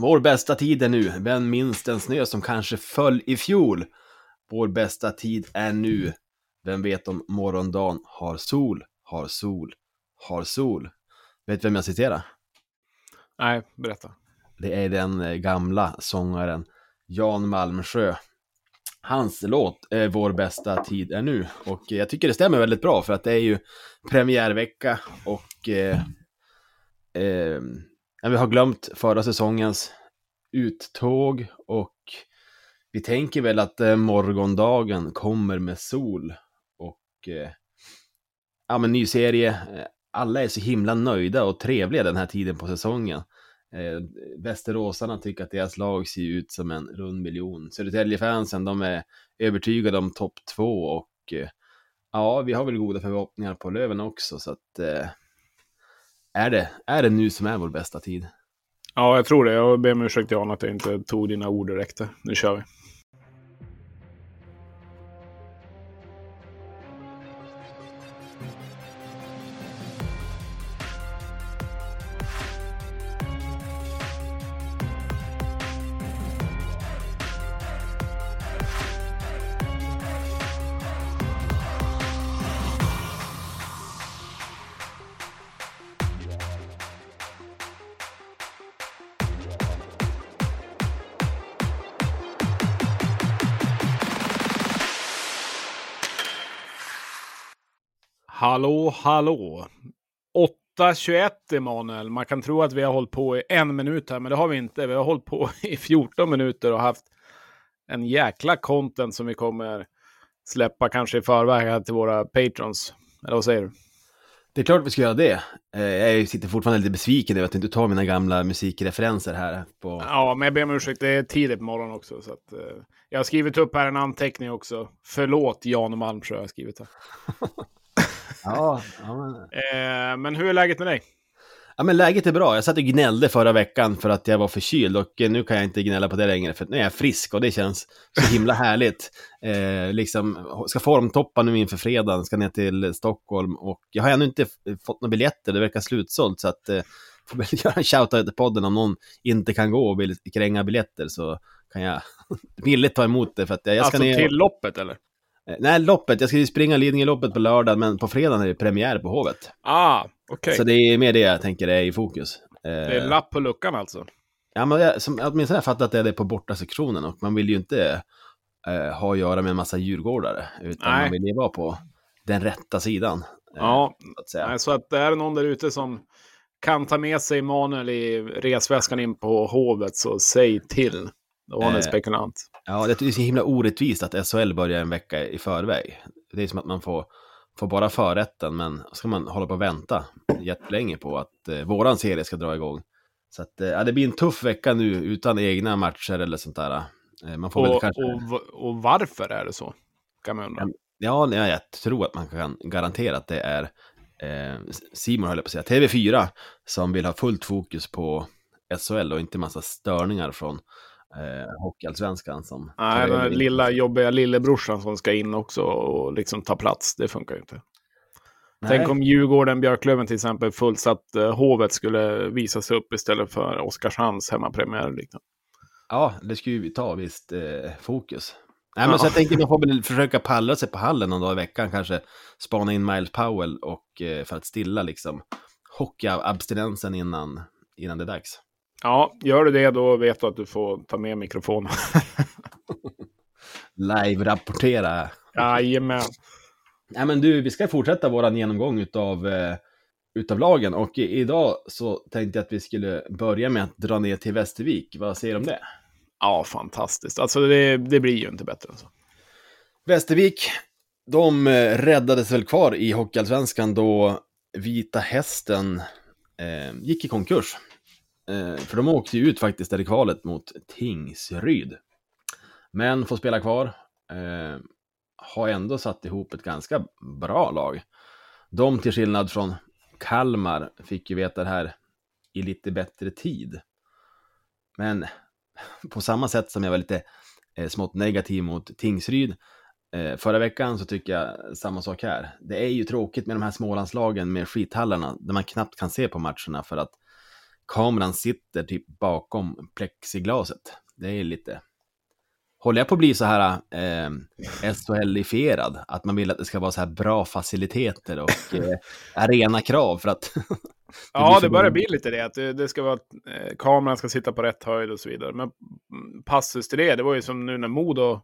Vår bästa tid är nu. Vem minns den snö som kanske föll i fjol? Vår bästa tid är nu. Vem vet om morgondagen har sol, har sol, har sol? Vet vem jag citerar? Nej, berätta. Det är den eh, gamla sångaren Jan Malmsjö. Hans låt är Vår bästa tid är nu. Och jag tycker det stämmer väldigt bra för att det är ju premiärvecka och eh, eh, vi har glömt förra säsongens uttåg och vi tänker väl att eh, morgondagen kommer med sol och eh, ja men ny serie. Eh, alla är så himla nöjda och trevliga den här tiden på säsongen. Eh, Västeråsarna tycker att deras lag ser ut som en rund miljon. Södertäljefansen, de är övertygade om topp två och eh, ja, vi har väl goda förhoppningar på Löven också så att eh, är, det, är det nu som är vår bästa tid? Ja, jag tror det. Jag ber om ursäkt Jan att jag inte tog dina ord direkt. Nu kör vi. Hallå, hallå. 8.21 Emanuel. Man kan tro att vi har hållit på i en minut här, men det har vi inte. Vi har hållit på i 14 minuter och haft en jäkla content som vi kommer släppa kanske i förväg här till våra patrons. Eller vad säger du? Det är klart vi ska göra det. Eh, jag sitter fortfarande lite besviken över att du inte tar mina gamla musikreferenser här. På... Ja, men jag ber om ursäkt. Det är tidigt på morgonen också. Så att, eh, jag har skrivit upp här en anteckning också. Förlåt Jan Malmsjö har jag skrivit här. Ja, ja men... Eh, men hur är läget med dig? Ja, men läget är bra. Jag satt och gnällde förra veckan för att jag var förkyld och nu kan jag inte gnälla på det längre för nu är jag frisk och det känns så himla härligt. Eh, liksom, ska formtoppa nu inför fredagen, ska ner till Stockholm och jag har ännu inte fått några biljetter, det verkar slutsålt så att eh, får väl göra en shoutout till podden om någon inte kan gå och vill kränga biljetter så kan jag villigt ta emot det för att jag, jag ska alltså ner. till loppet eller? Eh, nej, loppet. Jag ska ju springa Lidingöloppet på lördag, men på fredag är det premiär på Hovet. Ah, okej. Okay. Så det är mer det jag tänker är i fokus. Det är lapp på luckan alltså? Ja, men jag, som, åtminstone jag fattat att det är det på borta sektionen och man vill ju inte eh, ha att göra med en massa djurgårdare, utan Nej. man vill ju vara på den rätta sidan. Eh, ja, så att. Nej, så att det är någon där ute som kan ta med sig Manuel i resväskan in på Hovet, så säg till. Då var han en spekulant. Ja, det är så himla orättvist att SHL börjar en vecka i förväg. Det är som att man får, får bara förrätten, men ska man hålla på och vänta jättelänge på att eh, våran serie ska dra igång. Så att, eh, ja, det blir en tuff vecka nu utan egna matcher eller sånt där. Eh, man får och, väl kanske... och, och varför är det så? Kan man undra. Ja, ja, jag tror att man kan garantera att det är Simon höll jag på att säga, TV4 som vill ha fullt fokus på SHL och inte massa störningar från eh, Hockeyallsvenskan som... Nej, den lilla jobbiga lillebrorsan som ska in också och liksom ta plats, det funkar ju inte. Nej. Tänk om Djurgården, Björklöven till exempel, fullsatt eh, Hovet skulle visas upp istället för Oskarshamns hemmapremiär. Liksom. Ja, det skulle ju ta visst eh, fokus. Nej, men ja. så jag tänker man får väl försöka palla sig på hallen någon dag i veckan, kanske spana in Miles Powell och eh, för att stilla liksom hockeyabstinensen innan, innan det är dags. Ja, gör du det då vet du att du får ta med mikrofonen. Live-rapportera. Jajamän. Nej men du, vi ska fortsätta vår genomgång utav, eh, utav lagen och idag så tänkte jag att vi skulle börja med att dra ner till Västervik. Vad säger du om det? Ja, fantastiskt. Alltså det, det blir ju inte bättre. Alltså. Västervik, de eh, räddades väl kvar i Hockeyallsvenskan då Vita Hästen eh, gick i konkurs. Eh, för de åkte ju ut faktiskt där i kvalet mot Tingsryd. Men får spela kvar. Eh, har ändå satt ihop ett ganska bra lag. De till skillnad från Kalmar fick ju veta det här i lite bättre tid. Men på samma sätt som jag var lite eh, smått negativ mot Tingsryd eh, förra veckan så tycker jag samma sak här. Det är ju tråkigt med de här smålandslagen med skithallarna där man knappt kan se på matcherna för att kameran sitter typ bakom plexiglaset. Det är lite... Håller jag på att bli så här eh, SHL-ifierad? Att man vill att det ska vara så här bra faciliteter och eh, arena krav för att... det ja, det börjar bli lite det. Att det, ska vara, eh, kameran ska sitta på rätt höjd och så vidare. Men passus till det, det var ju som nu när Modo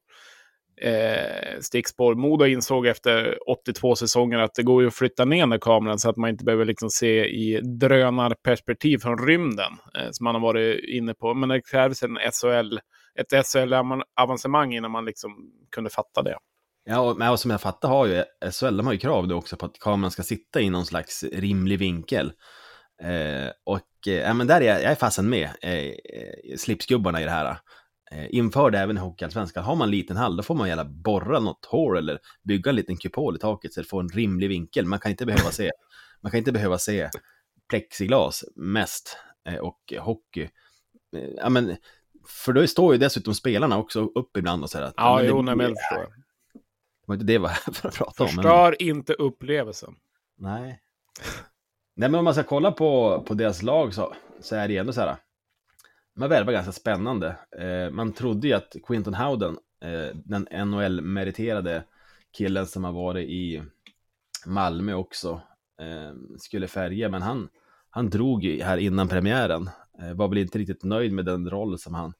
eh, stickspår. Modo insåg efter 82 säsonger att det går ju att flytta ner den kameran så att man inte behöver liksom se i drönarperspektiv från rymden, eh, som man har varit inne på. Men det krävs en SHL, ett SHL-avancemang innan man liksom kunde fatta det. Ja, men som jag fattar har ju SHL, de har ju krav då också på att kameran ska sitta i någon slags rimlig vinkel. Eh, och eh, men där är jag, jag är fasen med, eh, eh slipsgubbarna i det här. Eh, inför det även i Hockeyallsvenskan. Har man en liten hall, då får man gärna borra något hål eller bygga en liten kupol i taket så det får en rimlig vinkel. Man kan inte behöva se, man kan inte behöva se plexiglas mest eh, och hockey. Eh, ja, men, för då står ju dessutom spelarna också upp ibland och säger att... Ja, jo, nej, men förstår Det var inte det var för att prata om. Förstör men... inte upplevelsen. Nej. Nej, men om man ska kolla på, på deras lag så, så är det ändå så här man värvar ganska spännande. Eh, man trodde ju att Quinton Howden, eh, den NHL-meriterade killen som har varit i Malmö också, eh, skulle färga, men han, han drog ju här innan premiären. Eh, var väl inte riktigt nöjd med den roll som han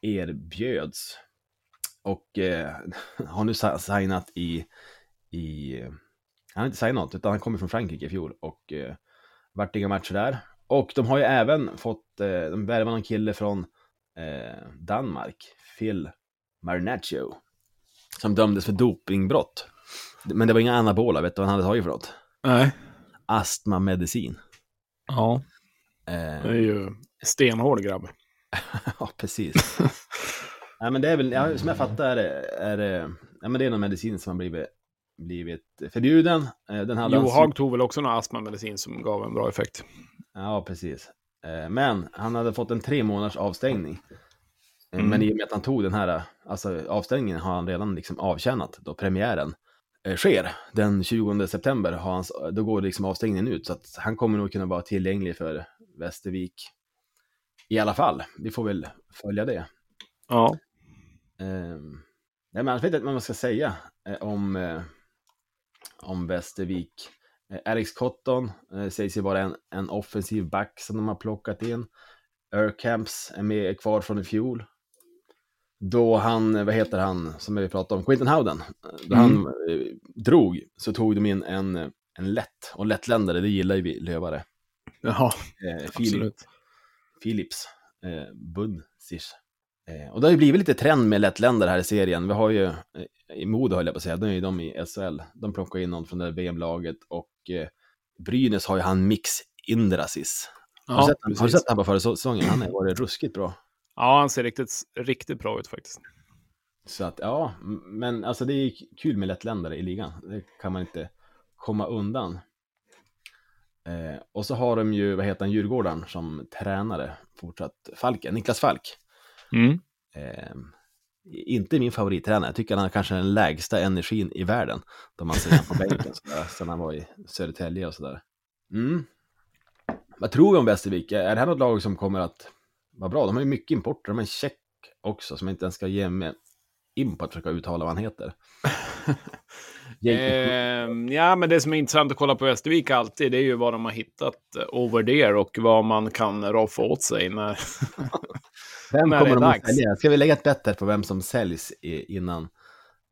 erbjöds. Och eh, har nu signat i, i, han har inte signat utan han kommer från Frankrike i fjol och eh, vart inga matcher där. Och de har ju även fått, eh, de värvade någon kille från eh, Danmark, Phil Marinaccio, som dömdes för dopingbrott. Men det var inga anabola, vet du vad han hade tagit för något? Nej. Astmamedicin. Ja. Eh, det är ju stenhård grabb. ja, precis. Nej, men det är väl, ja, som jag fattar är det, är det, ja, men det är någon medicin som har blivit, blivit förbjuden. Eh, den hade Johag tog väl också någon astmamedicin som gav en bra effekt. Ja, precis. Eh, men han hade fått en tre månaders avstängning. Eh, mm. Men i och med att han tog den här, alltså avstängningen har han redan liksom avtjänat då premiären eh, sker. Den 20 september har hans, då går liksom avstängningen ut så att han kommer nog kunna vara tillgänglig för Västervik i alla fall. Vi får väl följa det. Ja. Um, nej, men jag vet inte vad man ska säga om, om Västervik. Eh, Alex Cotton eh, sägs ju vara en, en offensiv back som de har plockat in. Erkamps är med kvar från i fjol. Då han, vad heter han som vi pratade om, Quinton Howden. Då mm. han eh, drog så tog de in en, en lätt, och lättländare, det gillar ju vi lövare. Jaha, eh, absolut. Philips, eh, Bunsish. Eh, och det har ju blivit lite trend med lättländare här i serien. Vi har ju, eh, i Modo höll jag på att säga, de är ju de i SHL. De plockar in någon från det VM-laget och eh, Brynäs har ju han Mix Indrasis. Ja, har, du sett, har du sett han på förra säsongen? Han har varit ruskigt bra. Ja, han ser riktigt, riktigt bra ut faktiskt. Så att, ja, men alltså det är kul med lättländare i ligan. Det kan man inte komma undan. Eh, och så har de ju, vad heter han, Djurgården som tränare fortsatt. Falken, Niklas Falk. Mm. Eh, inte min favorittränare, jag tycker han har kanske den lägsta energin i världen. Då man ser honom på bänken sådär, sen han var i Södertälje och sådär. Mm. Vad tror vi om Västervik? Är det här något lag som kommer att vara bra? De har ju mycket importer, de har en check också som jag inte ens ska ge mig in på att försöka uttala vad han heter. eh, ja, men det som är intressant att kolla på Västervik alltid, det är ju vad de har hittat over there och vad man kan roffa åt sig när, Vem när kommer de att sälja? Ska vi lägga ett bett på vem som säljs innan,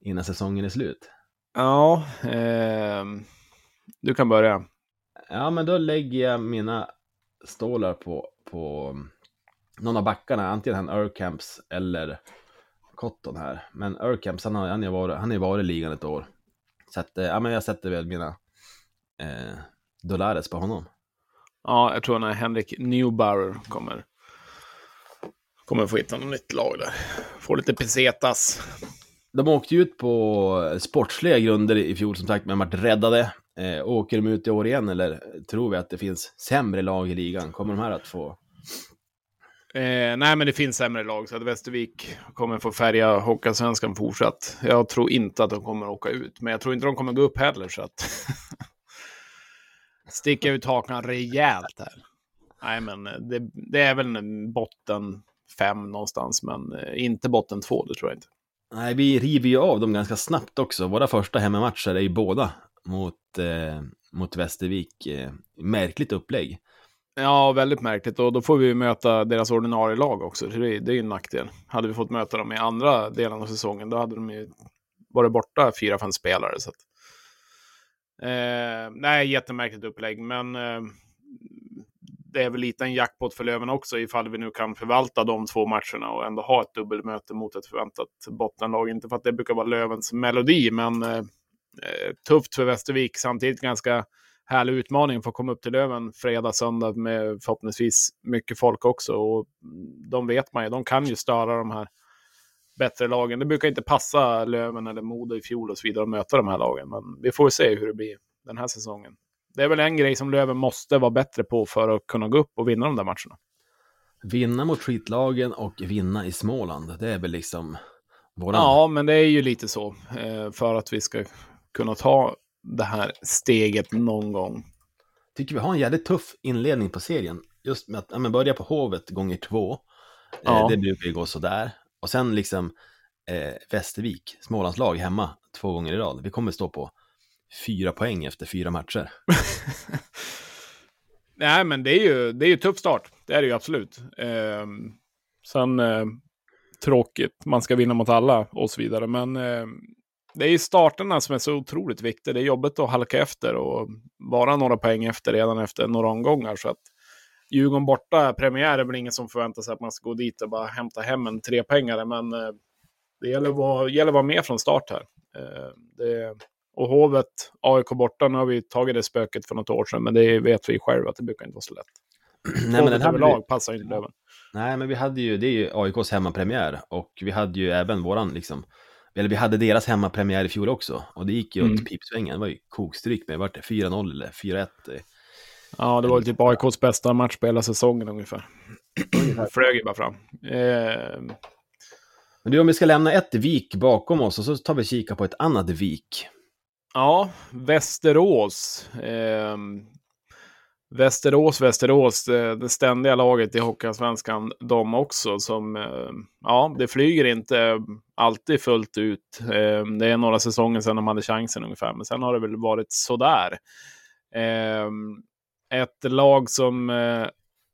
innan säsongen är slut? Ja, eh, du kan börja. Ja, men då lägger jag mina stålar på, på någon av backarna, antingen han Urkamps eller Cotton här. Men Urkamps, han har, han varit, han har varit i ligan ett år. Så att, ja, men jag sätter väl mina eh, dollares på honom. Ja, jag tror när Henrik Newbauer kommer kommer få hitta något nytt lag där. Få lite pesetas. De åkte ju ut på sportsliga grunder i fjol som sagt, men varit räddade. Eh, åker de ut i år igen eller tror vi att det finns sämre lag i ligan? Kommer de här att få? Eh, nej, men det finns sämre lag, så att Västervik kommer få färga Hockeyallsvenskan fortsatt. Jag tror inte att de kommer åka ut, men jag tror inte de kommer gå upp heller, så att sticka ut hakan rejält här. Nej, men eh, det, det är väl en botten fem någonstans, men eh, inte botten två, det tror jag inte. Nej, vi river ju av dem ganska snabbt också. Våra första hemmamatcher är ju båda mot, eh, mot Västervik. Eh, märkligt upplägg. Ja, väldigt märkligt. Och då får vi möta deras ordinarie lag också. Det är, det är en nackdel. Hade vi fått möta dem i andra delen av säsongen, då hade de ju varit borta fyra, fem spelare. Så att, eh, nej, jättemärkligt upplägg, men eh, det är väl lite en jackpot för Löven också ifall vi nu kan förvalta de två matcherna och ändå ha ett dubbelmöte mot ett förväntat bottenlag. Inte för att det brukar vara Lövens melodi, men eh, eh tufft för Västervik. Samtidigt ganska härlig utmaning att få komma upp till Löven fredag, söndag med förhoppningsvis mycket folk också. Och de vet man ju, de kan ju störa de här bättre lagen. Det brukar inte passa Löven eller Modo i fjol och så vidare att möta de här lagen, men vi får se hur det blir den här säsongen. Det är väl en grej som Löven måste vara bättre på för att kunna gå upp och vinna de där matcherna. Vinna mot skitlagen och vinna i Småland, det är väl liksom våran... Ja, men det är ju lite så eh, för att vi ska kunna ta det här steget någon gång. Tycker vi har en jävligt tuff inledning på serien. Just med att ja, men börja på Hovet gånger två. Eh, ja. Eh, det brukar ju gå sådär. Och sen liksom eh, Västervik, Smålandslag hemma två gånger i rad. Vi kommer stå på fyra poäng efter fyra matcher. Nej, men det är ju, det är ju tuff start. Det är det ju absolut. Eh, sen eh, tråkigt, man ska vinna mot alla och så vidare. Men eh, det är ju starterna som är så otroligt viktiga. Det är jobbigt att halka efter och vara några poäng efter redan efter några omgångar. Så att Djurgården borta, premiär är väl ingen som förväntar sig att man ska gå dit och bara hämta hem en trepengare. Men eh, det gäller att, vara, gäller att vara med från start här. Eh, det, och Hovet, AIK borta, nu har vi tagit det spöket för något år sedan, men det vet vi själva att det brukar inte vara så lätt. Nej, men den här överlag vi... passar inte Löven. Nej, men vi hade ju, det är ju AIKs hemmapremiär och vi hade ju även våran liksom, eller vi hade deras hemmapremiär i fjol också och det gick ju mm. åt pipsvängen, det var ju kokstryk med, vart det 4-0 eller 4-1? Ja, det var ju typ AIKs bästa match på hela säsongen ungefär. Flög ju bara fram. Eh... Men du, om vi ska lämna ett vik bakom oss och så tar vi kika på ett annat vik. Ja, Västerås. Eh, Västerås, Västerås, det, ständiga laget i Hockeyallsvenskan, de också. Som, eh, ja, det flyger inte alltid fullt ut. Eh, det är några säsonger sedan de hade chansen ungefär, men sen har det väl varit sådär. Eh, ett lag som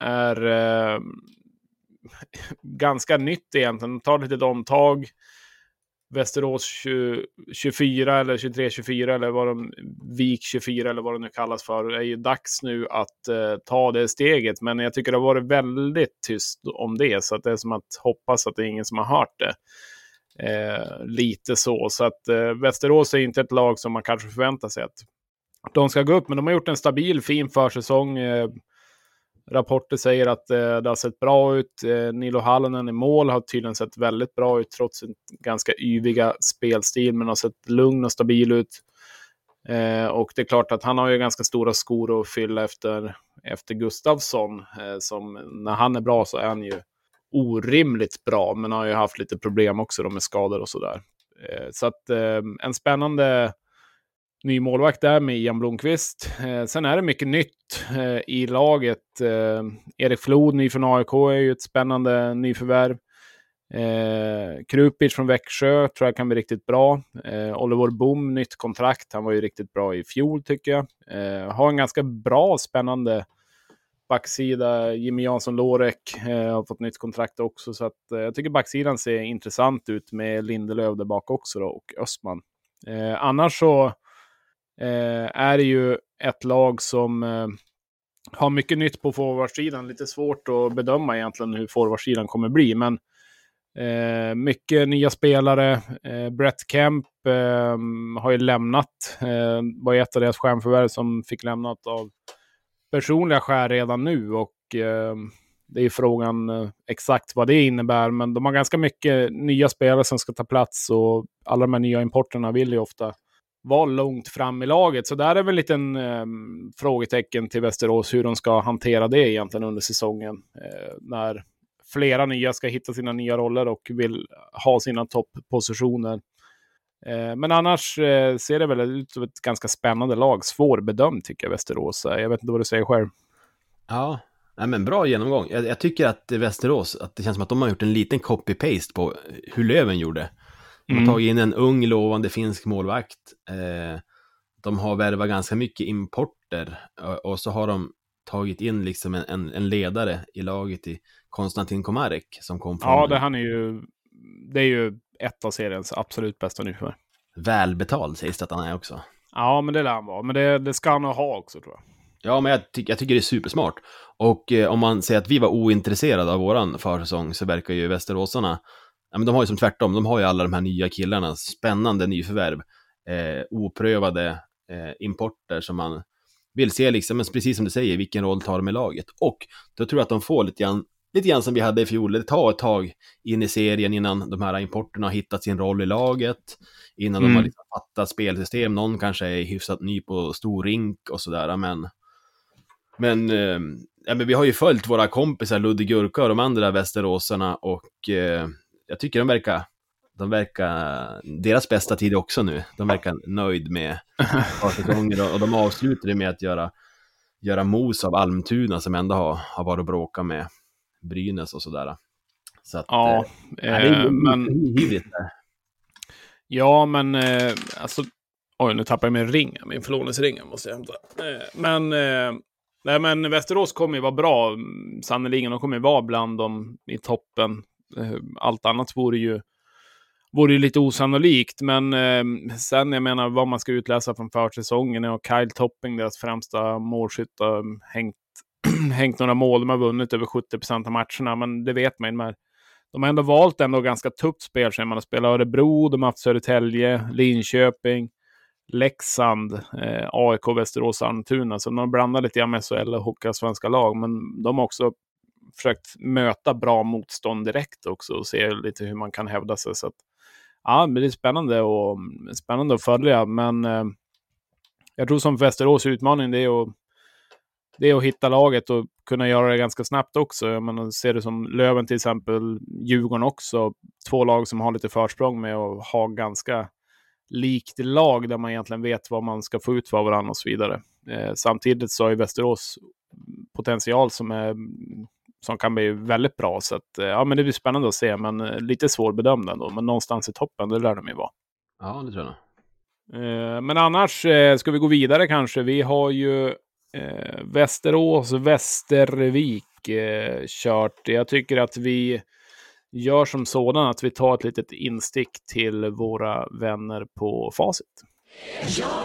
är ganska nytt egentligen, tar lite omtag Västerås 20, 24 eller 23-24 eller vad de, Vik 24 eller vad det nu kallas för. Det är ju dags nu att eh, ta det steget. Men jag tycker det har varit väldigt tyst om det. Så att det är som att hoppas att det är ingen som har hört det. Eh, lite så. Så att eh, Västerås är inte ett lag som man kanske förväntar sig att de ska gå upp. Men de har gjort en stabil, fin försäsong. Eh, Rapporter säger att eh, det har sett bra ut. Eh, Nilo Hallonen i mål har tydligen sett väldigt bra ut trots sin ganska yviga spelstil, men har sett lugn och stabil ut. Eh, och det är klart att han har ju ganska stora skor att fylla efter, efter Gustavsson. Eh, som när han är bra så är han ju orimligt bra, men har ju haft lite problem också då med skador och sådär. Eh, så att eh, en spännande ny målvakt där med Ian Blomqvist. Eh, sen är det mycket nytt eh, i laget. Eh, Erik Flod, ny från AIK, är ju ett spännande nyförvärv. Eh, Krupic från Växjö tror jag kan bli riktigt bra. Eh, Oliver Boom, nytt kontrakt. Han var ju riktigt bra i fjol tycker jag. Eh, har en ganska bra, spännande backsida. Jimmy Jansson Lorek eh, har fått nytt kontrakt också. Så att, eh, jag tycker backsidan ser intressant ut med Lindelöf där bak också då, och Östman. Eh, annars så Eh, är ju ett lag som eh, har mycket nytt på forwardsidan. Lite svårt att bedöma egentligen hur forwardsidan kommer bli, men eh, mycket nya spelare. Eh, Brett Kemp eh, har ju lämnat. Eh, var ett av deras stjärnförvärv som fick lämnat av personliga skäl redan nu och eh, det är frågan eh, exakt vad det innebär, men de har ganska mycket nya spelare som ska ta plats och alla de här nya importerna vill ju ofta var långt fram i laget. Så där är väl en liten eh, frågetecken till Västerås hur de ska hantera det egentligen under säsongen. Eh, när flera nya ska hitta sina nya roller och vill ha sina topppositioner. Eh, men annars eh, ser det väl ut som ett ganska spännande lag. Svårbedömt tycker jag Västerås. Jag vet inte vad du säger själv. Ja, Nej, men bra genomgång. Jag, jag, tycker att Västerås, att det känns som att de har gjort en liten copy-paste på hur Löven gjorde. De har mm. tagit in en ung, lovande finsk målvakt. Eh, de har värvat ganska mycket importer och så har de tagit in liksom en, en, en ledare i laget i Konstantin Komarek som kom från... Ja, det, han är ju, det är ju ett av seriens absolut bästa nyförvärv. Välbetald sägs det att han är också. Ja, men det lär han vara. Men det, det ska han nog ha också tror jag. Ja, men jag, ty jag tycker det är supersmart. Och eh, om man säger att vi var ointresserade av våran försäsong så verkar ju västeråsarna, ja men de har ju som tvärtom, de har ju alla de här nya killarna, spännande nyförvärv, eh, oprövade eh, importer som man vill se liksom, men precis som du säger, vilken roll tar de i laget? Och då tror jag att de får lite grann, lite grann som vi hade i fjol, det tar ett tag in i serien innan de här importerna har hittat sin roll i laget, innan mm. de har liksom fattat spelsystem, någon kanske är hyfsat ny på stor rink och sådär, men men, eh, ja, men vi har ju följt våra kompisar Ludde Gurka och de andra västeråsarna och eh, jag tycker de verkar, de verkar, deras bästa tid också nu. De verkar nöjd med säsonger och de avslutade med att göra, göra mos av Almtuna som ändå har, har varit och bråkat med Brynäs och sådär. Så att, ja, eh, det är men... Hivrigt Ja, men eh, alltså, oj, nu tappade jag min ring, min förlovningsring måste jag hämta. Eh, men eh, Nej, men Västerås kommer ju vara bra, sannerligen. De kommer ju vara bland dem i toppen. Eh, allt annat vore ju, vore ju lite osannolikt. Men eh, sen, jag menar, vad man ska utläsa från försäsongen och Kyle Topping, deras främsta målskytt, har ehm, hängt, hängt några mål. De har vunnit över 70 procent av matcherna, men det vet man ju. De har ändå valt ändå ganska tufft spel. Man har spelat Örebro, de har haft Södertälje, Linköping. Leksand, eh, AIK, Västerås, Almtuna. Så de blandar lite grann med SHL och Hockeyallsvenska lag. Men de har också försökt möta bra motstånd direkt också och se lite hur man kan hävda sig. Så att, ja, det är spännande, och, mm, spännande att följa. Men eh, jag tror som Västerås utmaning det är att det är att hitta laget och kunna göra det ganska snabbt också. Jag menar, ser det som Löven till exempel, Djurgården också. Två lag som har lite försprång med att ha ganska likt lag där man egentligen vet vad man ska få ut för varandra och så vidare. Eh, samtidigt så har ju Västerås potential som, är, mm, som kan bli väldigt bra. Så att, eh, ja, men det blir spännande att se, men eh, lite svårbedömd ändå. Men någonstans i toppen, det lär de ju vara. Ja, det tror jag. Eh, men annars eh, ska vi gå vidare kanske. Vi har ju eh, Västerås, Västervik kört. Jag tycker att vi gör som sådan att vi tar ett litet instick till våra vänner på Facit. Ja,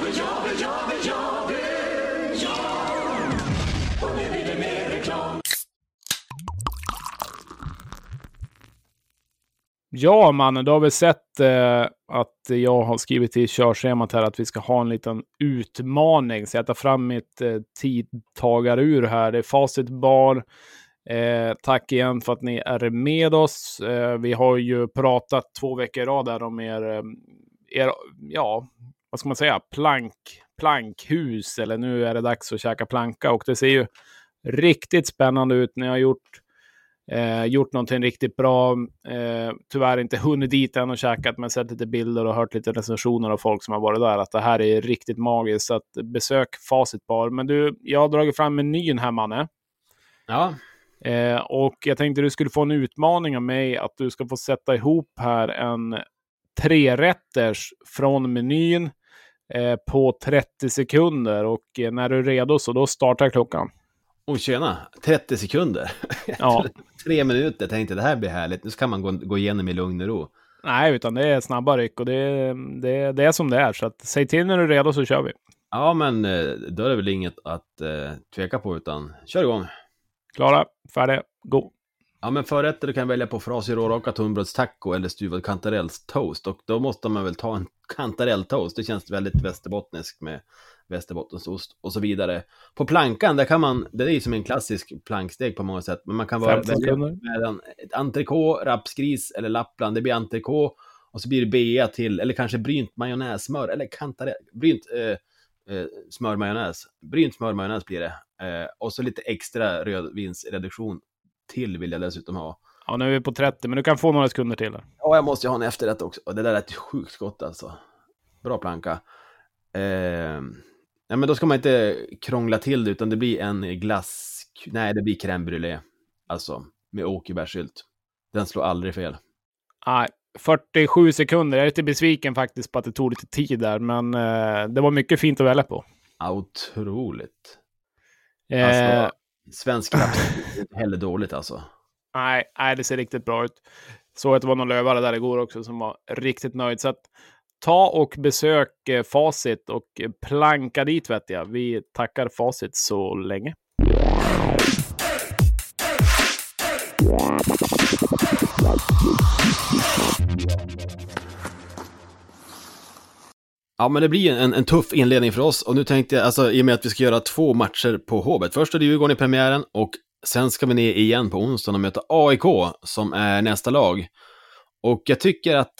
Ja mannen, då har vi sett eh, att jag har skrivit i körschemat här att vi ska ha en liten utmaning. Så jag tar fram mitt eh, tidtagarur här. Det är Facit Bar Eh, tack igen för att ni är med oss. Eh, vi har ju pratat två veckor i rad där om er, eh, er, ja, vad ska man säga, plank, plankhus, eller nu är det dags att käka planka och det ser ju riktigt spännande ut. Ni har gjort, eh, gjort någonting riktigt bra. Eh, tyvärr inte hunnit dit än och käkat, men sett lite bilder och hört lite recensioner av folk som har varit där, att det här är riktigt magiskt. Så att besök Facitbar. Men du, jag har dragit fram menyn här, Manne. Ja. Eh, och jag tänkte du skulle få en utmaning av mig att du ska få sätta ihop här en trerätters från menyn eh, på 30 sekunder. Och eh, när du är redo så då startar klockan. Oj, tjena! 30 sekunder? Ja. Tre minuter, tänkte det här blir härligt. Nu ska man gå, gå igenom i lugn och ro. Nej, utan det är snabba ryck och det, det, det är som det är. Så att, säg till när du är redo så kör vi. Ja, men eh, då är det väl inget att eh, tveka på, utan kör igång. Klara, färdiga, gå. Ja, men förrätter du kan välja på frasig råraka tunnbrödstaco eller stuvad kantarellstoast. Och då måste man väl ta en kantarelltoast. Det känns väldigt västerbottniskt med västerbottensost och så vidare. På plankan, där kan man, det är ju som en klassisk planksteg på många sätt, men man kan vara välja mellan ett entrecote, rapsgris eller lappland. Det blir entrecote och så blir det bea till, eller kanske brynt majonnässmör, eller kantarell, brynt eh, eh, smörmajonnäs. Brynt smörmajonnäs blir det. Eh, och så lite extra rödvinsreduktion till vill jag dessutom ha. Ja, nu är vi på 30, men du kan få några sekunder till. Ja, jag måste ju ha en efterrätt också. Och det där är ett sjukt gott alltså. Bra planka. Eh, ja, men då ska man inte krångla till det, utan det blir en glass nej det blir crème brûlée. Alltså, med åkerbärssylt. Den slår aldrig fel. Nej, 47 sekunder. Jag är lite besviken faktiskt på att det tog lite tid där, men eh, det var mycket fint att välja på. Ja, otroligt. Eh, Alltså, svensk inte heller dåligt alltså. nej, nej, det ser riktigt bra ut. Så att det var någon lövare där igår också som var riktigt nöjd. Så att ta och besök eh, Facit och planka dit vet jag. Vi tackar Facit så länge. Ja, men det blir en, en tuff inledning för oss och nu tänkte jag, alltså i och med att vi ska göra två matcher på Hovet. Först är det Djurgården i premiären och sen ska vi ner igen på onsdagen och möta AIK som är nästa lag. Och jag tycker att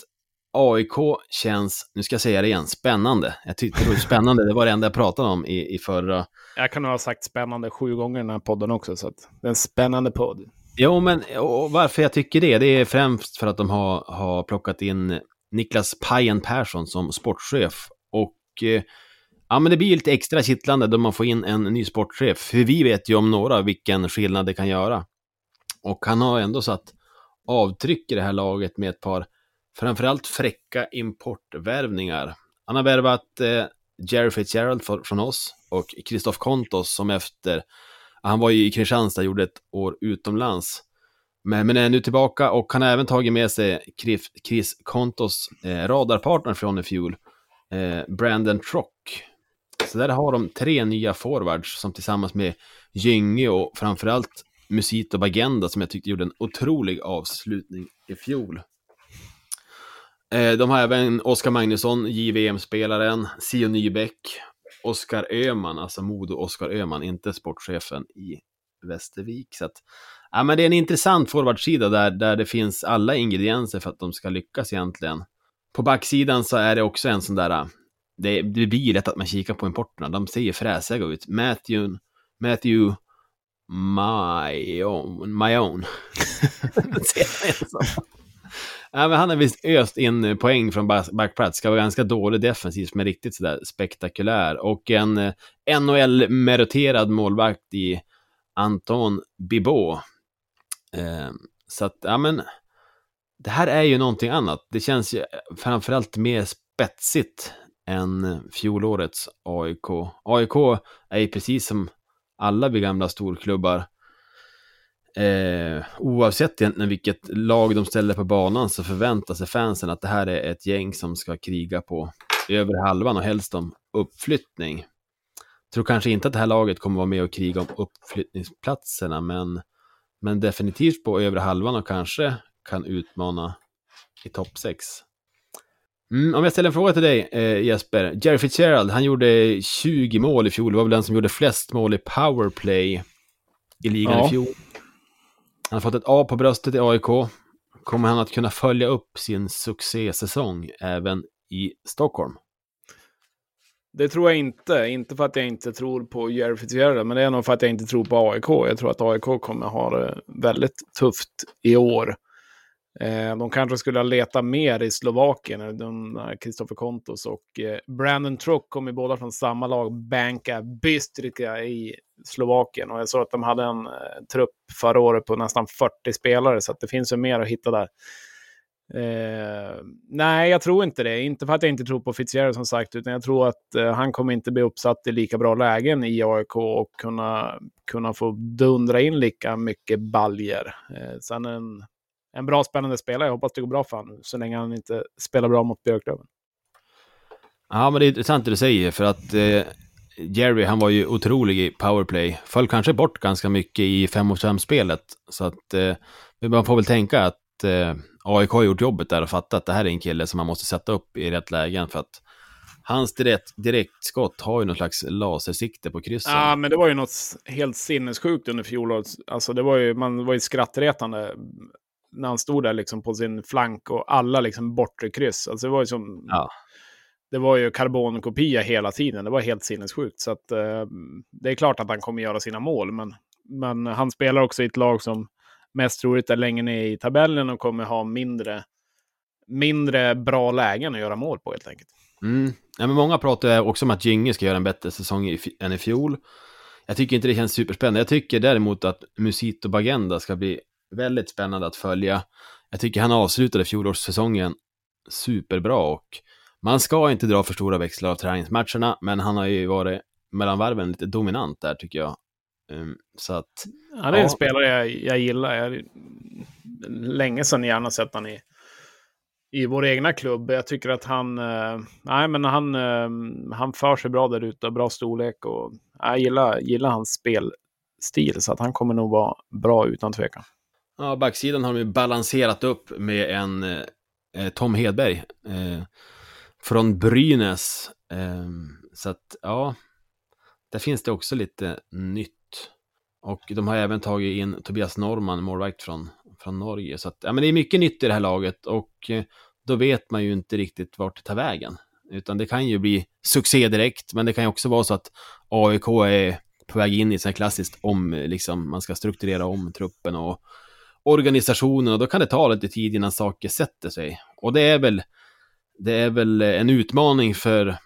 AIK känns, nu ska jag säga det igen, spännande. Jag tyckte det var spännande, det var det enda jag pratade om i, i förra. Jag kan nog ha sagt spännande sju gånger i den här podden också, så att det är en spännande podd. Jo, men varför jag tycker det, det är främst för att de har, har plockat in Niklas Pajen Persson som sportchef. Och eh, ja, men det blir lite extra kittlande då man får in en ny sportchef. För vi vet ju om några vilken skillnad det kan göra. Och han har ändå satt avtryck i det här laget med ett par framförallt fräcka importvärvningar. Han har värvat eh, Jerry Fitzgerald för, från oss och Christoph Kontos som efter, han var ju i Kristianstad, gjorde ett år utomlands. Men, men är nu tillbaka och han har även tagit med sig Chris, Chris Kontos eh, radarpartner från i fjol, eh, Brandon Trock. Så där har de tre nya forwards som tillsammans med Gynge och framförallt Musito Bagenda som jag tyckte gjorde en otrolig avslutning i fjol. Eh, de har även Oskar Magnusson, JVM-spelaren, Sio Nybäck, Oskar Öhman, alltså Modo Oskar Öhman, inte sportchefen i Västervik. Så att, ja, men det är en intressant forwardsida där, där det finns alla ingredienser för att de ska lyckas egentligen. På backsidan så är det också en sån där, det, det blir lätt att man kikar på importerna, de ser ju fräsiga ut. Matthew, Matthew my own. Ja, men han har visst öst in eh, poäng från backplats. Ska vara ganska dålig defensivt, men riktigt sådär spektakulär. Och en eh, NHL-meriterad målvakt i Anton Bibot. Eh, så att, ja men, det här är ju någonting annat. Det känns ju eh, framförallt mer spetsigt än fjolårets AIK. AIK är ju precis som alla vi gamla storklubbar Eh, oavsett egentligen vilket lag de ställer på banan så förväntar sig fansen att det här är ett gäng som ska kriga på över halvan och helst om uppflyttning. Tror kanske inte att det här laget kommer vara med och kriga om uppflyttningsplatserna, men, men definitivt på övre halvan och kanske kan utmana i topp 6. Mm, om jag ställer en fråga till dig, eh, Jesper. Jerry Fitzgerald, han gjorde 20 mål i fjol. Det var väl den som gjorde flest mål i powerplay i ligan Ja. i fjol. Han har fått ett A på bröstet i AIK. Kommer han att kunna följa upp sin succésäsong även i Stockholm? Det tror jag inte. Inte för att jag inte tror på Jerry Fitzgerald, men det är nog för att jag inte tror på AIK. Jag tror att AIK kommer ha det väldigt tufft i år. Eh, de kanske skulle ha letat mer i Slovakien, Kristoffer Kontos och eh, Brandon Truck kom ju båda från samma lag, Banka Bystrica i Slovakien. Och jag såg att de hade en eh, trupp förra året på nästan 40 spelare, så att det finns ju mer att hitta där. Eh, nej, jag tror inte det. Inte för att jag inte tror på Fitzgerald som sagt, utan jag tror att eh, han kommer inte bli uppsatt i lika bra lägen i AIK och kunna, kunna få dundra in lika mycket baljer. Eh, sen en, en bra spännande spelare. Jag hoppas det går bra för honom, så länge han inte spelar bra mot Björklöven. Ja, men det är intressant det du säger, för att eh, Jerry, han var ju otrolig i powerplay. Föll kanske bort ganska mycket i 5 mot 5-spelet. Så att eh, man får väl tänka att eh, AIK har gjort jobbet där och fattat att det här är en kille som man måste sätta upp i rätt lägen för att hans direkt, direktskott har ju någon slags lasersikte på kryssen. Ja, men det var ju något helt sinnessjukt under fjolåret. Alltså, det var ju, man var ju skrattretande när han stod där liksom på sin flank och alla liksom bortre kryss. Alltså, det var ju som... Ja. Det var ju karbonkopia hela tiden. Det var helt sinnessjukt. Så att, eh, det är klart att han kommer göra sina mål, men, men han spelar också i ett lag som mest troligt är längre ner i tabellen och kommer ha mindre, mindre bra lägen att göra mål på helt enkelt. Mm. Ja, men många pratar också om att Gynge ska göra en bättre säsong i, än i fjol. jag tycker inte det känns superspännande. Jag tycker däremot att Musito Bagenda ska bli väldigt spännande att följa. Jag tycker han avslutade fjolårssäsongen superbra och man ska inte dra för stora växlar av träningsmatcherna, men han har ju varit mellan varven lite dominant där tycker jag. Um, så att... Ja, det är en spelare jag, jag gillar. Jag, länge sedan gärna sett han i, i vår egna klubb. Jag tycker att han, eh, nej, men han, eh, han för sig bra där ute, bra storlek och jag gillar, gillar hans spelstil så att han kommer nog vara bra utan tvekan. Ja, backsidan har de ju balanserat upp med en eh, eh Tom Hedberg eh, från Brynäs. Eh, så att, ja, där finns det också lite nytt. Och de har även tagit in Tobias Norman, målvakt från, från Norge. Så att, ja, men det är mycket nytt i det här laget och eh, då vet man ju inte riktigt vart det tar vägen. Utan det kan ju bli succé direkt, men det kan ju också vara så att AIK är på väg in i så här klassiskt om, liksom, man ska strukturera om truppen och organisationen och då kan det ta lite tid innan saker sätter sig. Och det är väl, det är väl en utmaning för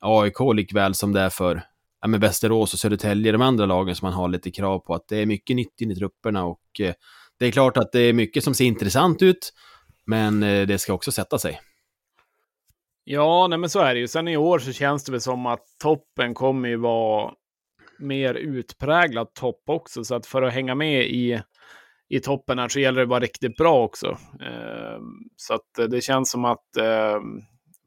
AIK likväl som det är för ja, med Västerås och Södertälje, de andra lagen som man har lite krav på att det är mycket nytt in i trupperna och eh, det är klart att det är mycket som ser intressant ut, men eh, det ska också sätta sig. Ja, nej men så är det ju. Sen i år så känns det väl som att toppen kommer ju vara mer utpräglad topp också, så att för att hänga med i i toppen här så gäller det att vara riktigt bra också. Eh, så att eh, det känns som att eh,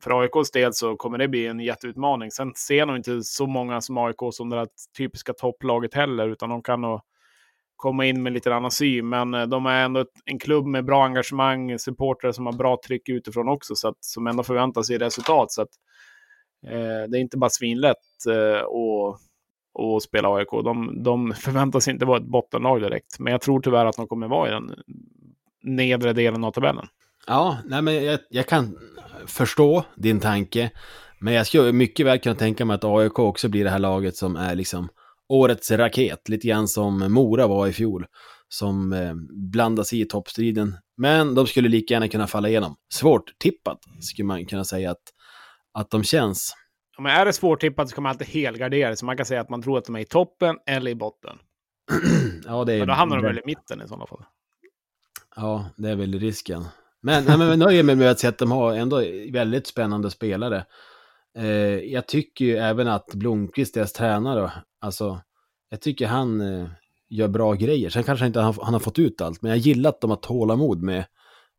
för AIKs del så kommer det bli en jätteutmaning. Sen ser jag nog inte så många som AIK som det där typiska topplaget heller, utan de kan nog komma in med lite annan syn. Men eh, de är ändå en klubb med bra engagemang, supportrar som har bra tryck utifrån också, så att, som ändå förväntar sig resultat. Så att, eh, det är inte bara svinlätt eh, att, och spela AIK. De, de förväntas inte vara ett bottenlag direkt, men jag tror tyvärr att de kommer vara i den nedre delen av tabellen. Ja, nej men jag, jag kan förstå din tanke. Men jag skulle mycket väl kunna tänka mig att AIK också blir det här laget som är liksom årets raket, lite grann som Mora var i fjol, som eh, blandas i toppstriden. Men de skulle lika gärna kunna falla igenom. Svårt tippat, skulle man kunna säga att, att de känns. Men är det svårt tippat så kan man alltid helgardera, så man kan säga att man tror att de är i toppen eller i botten. ja, det är... Men då hamnar de väl i mitten i sådana fall. Ja, det är väl risken. Men, nej, men jag nöjer mig med att säga att de har ändå väldigt spännande spelare. Eh, jag tycker ju även att Blomqvist, deras tränare, alltså, jag tycker han eh, gör bra grejer. Sen kanske inte han, han har fått ut allt, men jag gillar att de har tålamod med,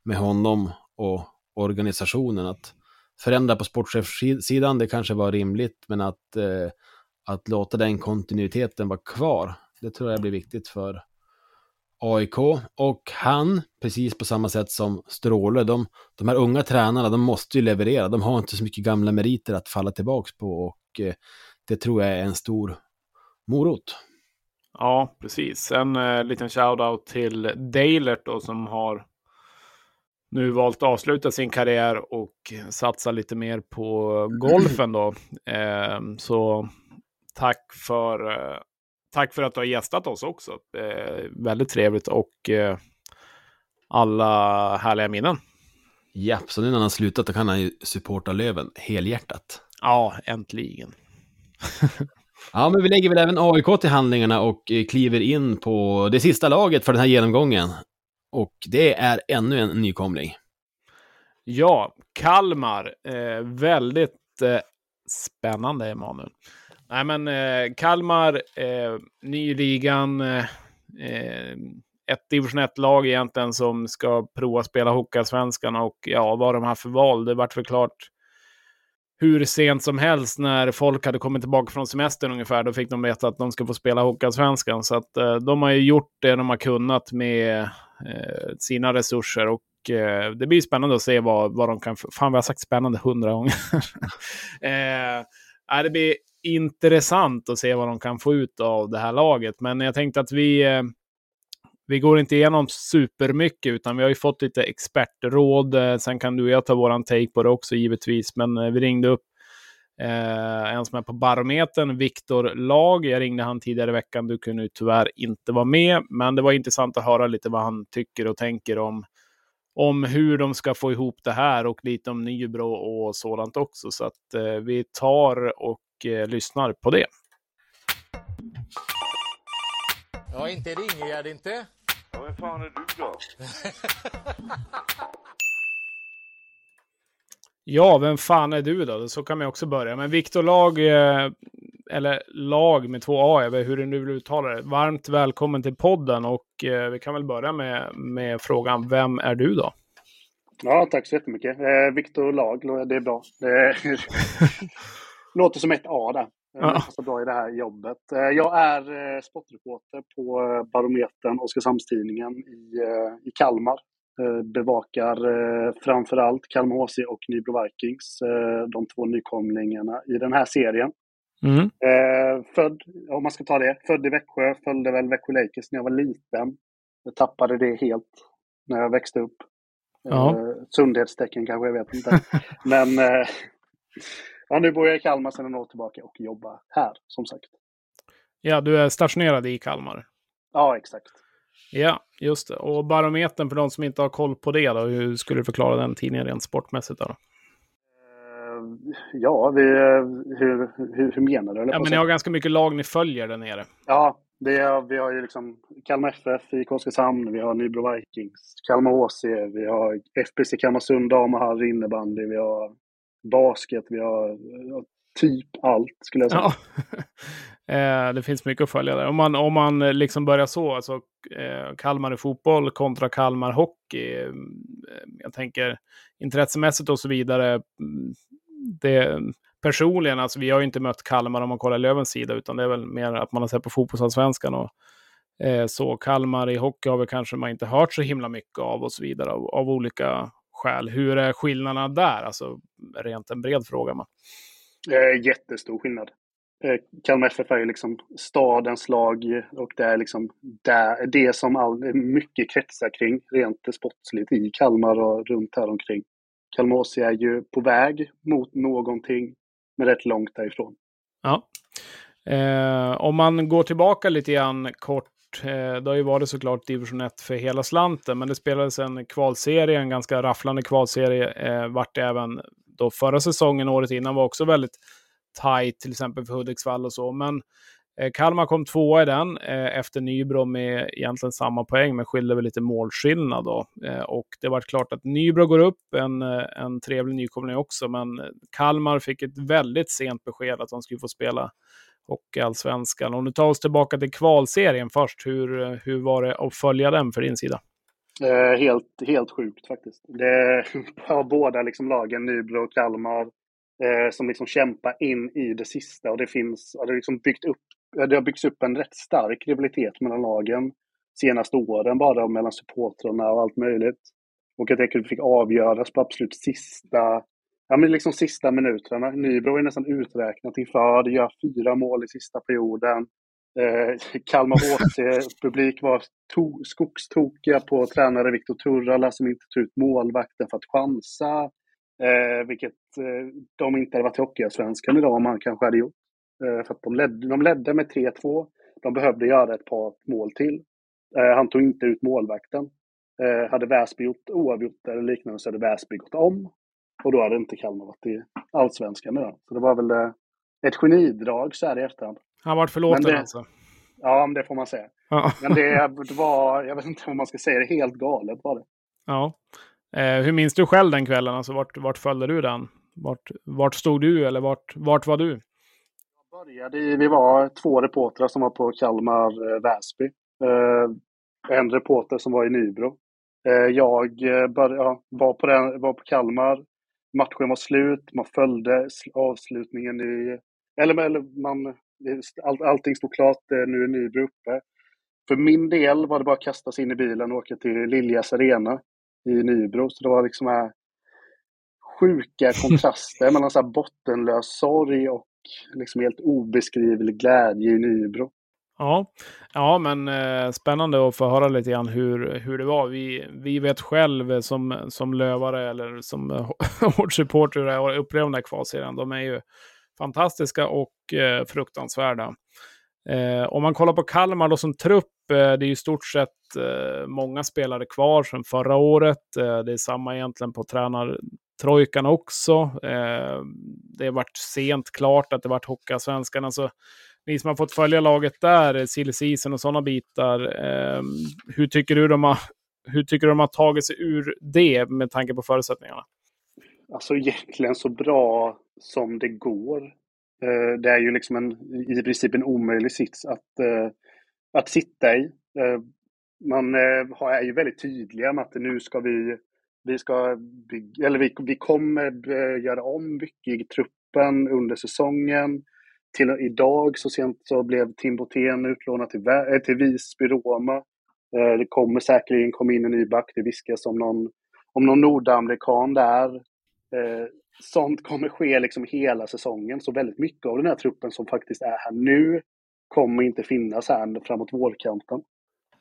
med honom och organisationen. Att förändra på sportchefssidan, det kanske var rimligt, men att, eh, att låta den kontinuiteten vara kvar, det tror jag blir viktigt för, AIK och han, precis på samma sätt som Stråle, de, de här unga tränarna, de måste ju leverera. De har inte så mycket gamla meriter att falla tillbaka på och eh, det tror jag är en stor morot. Ja, precis. En eh, liten shout-out till Deilert då som har nu valt att avsluta sin karriär och satsa lite mer på golfen då. Eh, så tack för eh, tack för att du har gästat oss också. Eh, väldigt trevligt och eh, alla härliga minnen. Ja, så nu när han har slutat då kan han ju supporta Löven helhjärtat. Ja, äntligen. ja, men vi lägger väl även AIK till handlingarna och eh, kliver in på det sista laget för den här genomgången. Och det är ännu en nykomling. Ja, Kalmar. Eh, väldigt eh, spännande, Emanuel. Nej, men eh, Kalmar, eh, ny ligan. Eh, eh, ett division 1-lag egentligen som ska prova spela Hockeyallsvenskan och ja, vad de har för val. Det vart väl klart hur sent som helst när folk hade kommit tillbaka från semestern ungefär. Då fick de veta att de ska få spela Hockeyallsvenskan. Så att eh, de har ju gjort det de har kunnat med Eh, sina resurser och eh, det blir spännande att se vad, vad de kan... Fan, vi har sagt spännande hundra gånger. eh, det blir intressant att se vad de kan få ut av det här laget. Men jag tänkte att vi, eh, vi går inte igenom supermycket, utan vi har ju fått lite expertråd. Eh, sen kan du och jag ta våran take på det också givetvis, men eh, vi ringde upp Eh, en som är på barometern, Viktor Lag. Jag ringde han tidigare i veckan. Du kunde tyvärr inte vara med, men det var intressant att höra lite vad han tycker och tänker om, om hur de ska få ihop det här och lite om Nybro och sådant också. Så att eh, vi tar och eh, lyssnar på det. Ja, inte det Ingegärd inte. Ja, vem fan är du då? Ja, vem fan är du då? Så kan man också börja. Men Viktor Lag, eh, eller Lag med två A, jag vet hur du nu vill uttala det. Varmt välkommen till podden och eh, vi kan väl börja med, med frågan, vem är du då? Ja, tack så jättemycket. Eh, Viktor Lag, det är bra. Det låter som ett A där. Ja. passar bra i det här jobbet. Eh, jag är sportreporter på Barometern, Oskarshamnstidningen i, i Kalmar. Bevakar framförallt Kalmar HC och Nybro Vikings, de två nykomlingarna i den här serien. Mm. Född, om man ska ta det, född i Växjö, följde väl Växjö Lakers när jag var liten. Jag tappade det helt när jag växte upp. Ja. Sundhetstecken kanske, jag vet inte. Men Ja, nu bor jag i Kalmar sedan några år tillbaka och jobbar här, som sagt. Ja, du är stationerad i Kalmar? Ja, exakt. Ja, just det. Och Barometern, för de som inte har koll på det, då, hur skulle du förklara den tidningen rent sportmässigt? Då? Eh, ja, vi, hur, hur, hur menar du? Ja, men ni har ganska mycket lag ni följer där nere. Ja, det är, vi har ju liksom Kalmar FF i Oskarshamn, vi har Nybro Vikings, Kalmar HC, vi har FBC Kalmarsund dam och herr innebandy, vi har basket, vi har typ allt skulle jag säga. Ja eh, det finns mycket att följa där. Om man, om man eh, liksom börjar så, alltså eh, Kalmar i fotboll kontra Kalmar hockey. Mm, eh, jag tänker intressemässigt och så vidare. Mm, det, personligen, alltså vi har ju inte mött Kalmar om man kollar Lövens sida, utan det är väl mer att man har sett på fotbollsallsvenskan och eh, så. Kalmar i hockey har vi kanske man inte hört så himla mycket av och så vidare av, av olika skäl. Hur är skillnaderna där? Alltså rent en bred fråga. Man. Eh, jättestor skillnad. Eh, Kalmar FF är ju liksom stadens lag och det är liksom där, det som all, mycket kretsar kring rent sportsligt i Kalmar och runt här omkring. Kalmar är ju på väg mot någonting, men rätt långt därifrån. Ja. Eh, om man går tillbaka lite grann kort Eh, det har ju varit såklart division 1 för hela slanten, men det spelades en kvalserie, en ganska rafflande kvalserie, eh, vart det även då förra säsongen, året innan, var också väldigt tight, till exempel för Hudiksvall och så. Men eh, Kalmar kom tvåa i den eh, efter Nybro med egentligen samma poäng, men skilde väl lite målskillnad då. Eh, och det var klart att Nybro går upp, en, eh, en trevlig nykomling också, men eh, Kalmar fick ett väldigt sent besked att de skulle få spela Hockeyallsvenskan. Om du tar oss tillbaka till kvalserien först, hur, eh, hur var det att följa den för din sida? Eh, helt, helt sjukt faktiskt. Det har båda liksom lagen, Nybro och Kalmar, eh, som liksom kämpar in i det sista. Och det finns, det, liksom byggt upp, det har byggts upp en rätt stark rivalitet mellan lagen senaste åren, bara mellan supportrarna och allt möjligt. Och att det fick avgöras på absolut sista ja, men liksom sista minuterna. Nybro är nästan uträknat inför. Det gör fyra mål i sista perioden. Eh, Kalmar HC-publik var to skogstokiga på tränare Viktor Turrala som inte tog ut målvakten för att chansa. Eh, vilket eh, de inte hade varit i Hockeyallsvenskan idag om man kanske hade gjort. Eh, för att de ledde, de ledde med 3-2. De behövde göra ett par mål till. Eh, han tog inte ut målvakten. Eh, hade Väsby gjort oavgjort eller liknande så hade Väsby gått om. Och då hade inte Kalmar varit i Allsvenskan nu. Så det var väl eh, ett genidrag så här i efterhand. Han vart förlåten det, alltså? Ja, det får man säga. Ja. Men det var, jag vet inte om man ska säga det, helt galet var det. Ja. Eh, hur minns du själv den kvällen? Alltså, vart, vart följde du den? Vart, vart stod du eller vart, vart var du? Jag började vi var två reportrar som var på Kalmar-Väsby. Eh, eh, en reporter som var i Nybro. Eh, jag eh, började, ja, var, på den, var på Kalmar matchen var slut, man följde avslutningen i... Eller, eller man, all, allting stod klart, eh, nu är Nybro uppe. För min del var det bara att kasta sig in i bilen och åka till Liljas Arena i Nybro. Så det var liksom här sjuka kontraster mellan så här bottenlös sorg och liksom helt obeskrivlig glädje i Nybro. Ja, ja men eh, spännande att få höra lite grann hur, hur det var. Vi, vi vet själv som, som lövare eller som hårdsupporter och upplever den där kvalserien. De är ju fantastiska och eh, fruktansvärda. Eh, om man kollar på Kalmar då som trupp, eh, det är i stort sett eh, många spelare kvar sedan förra året. Eh, det är samma egentligen på tränartrojkan också. Eh, det har varit sent klart att det varit Hockeyallsvenskan. Alltså, ni som har fått följa laget där, eh, silly season och sådana bitar. Eh, hur, tycker du de har, hur tycker du de har tagit sig ur det med tanke på förutsättningarna? Alltså egentligen så bra som det går. Eh, det är ju liksom en, i princip en omöjlig sits att, eh, att sitta i. Eh, man är ju väldigt tydliga med att nu ska vi, vi ska bygga, eller vi, vi kommer göra om mycket i truppen under säsongen. Till idag så sent så blev Tim Botén utlånad till, till Visby Roma. Det kommer säkerligen komma in en ny back. Det viskas om någon, om någon nordamerikan där. Sånt kommer ske liksom hela säsongen. Så väldigt mycket av den här truppen som faktiskt är här nu kommer inte finnas här framåt vårkanten.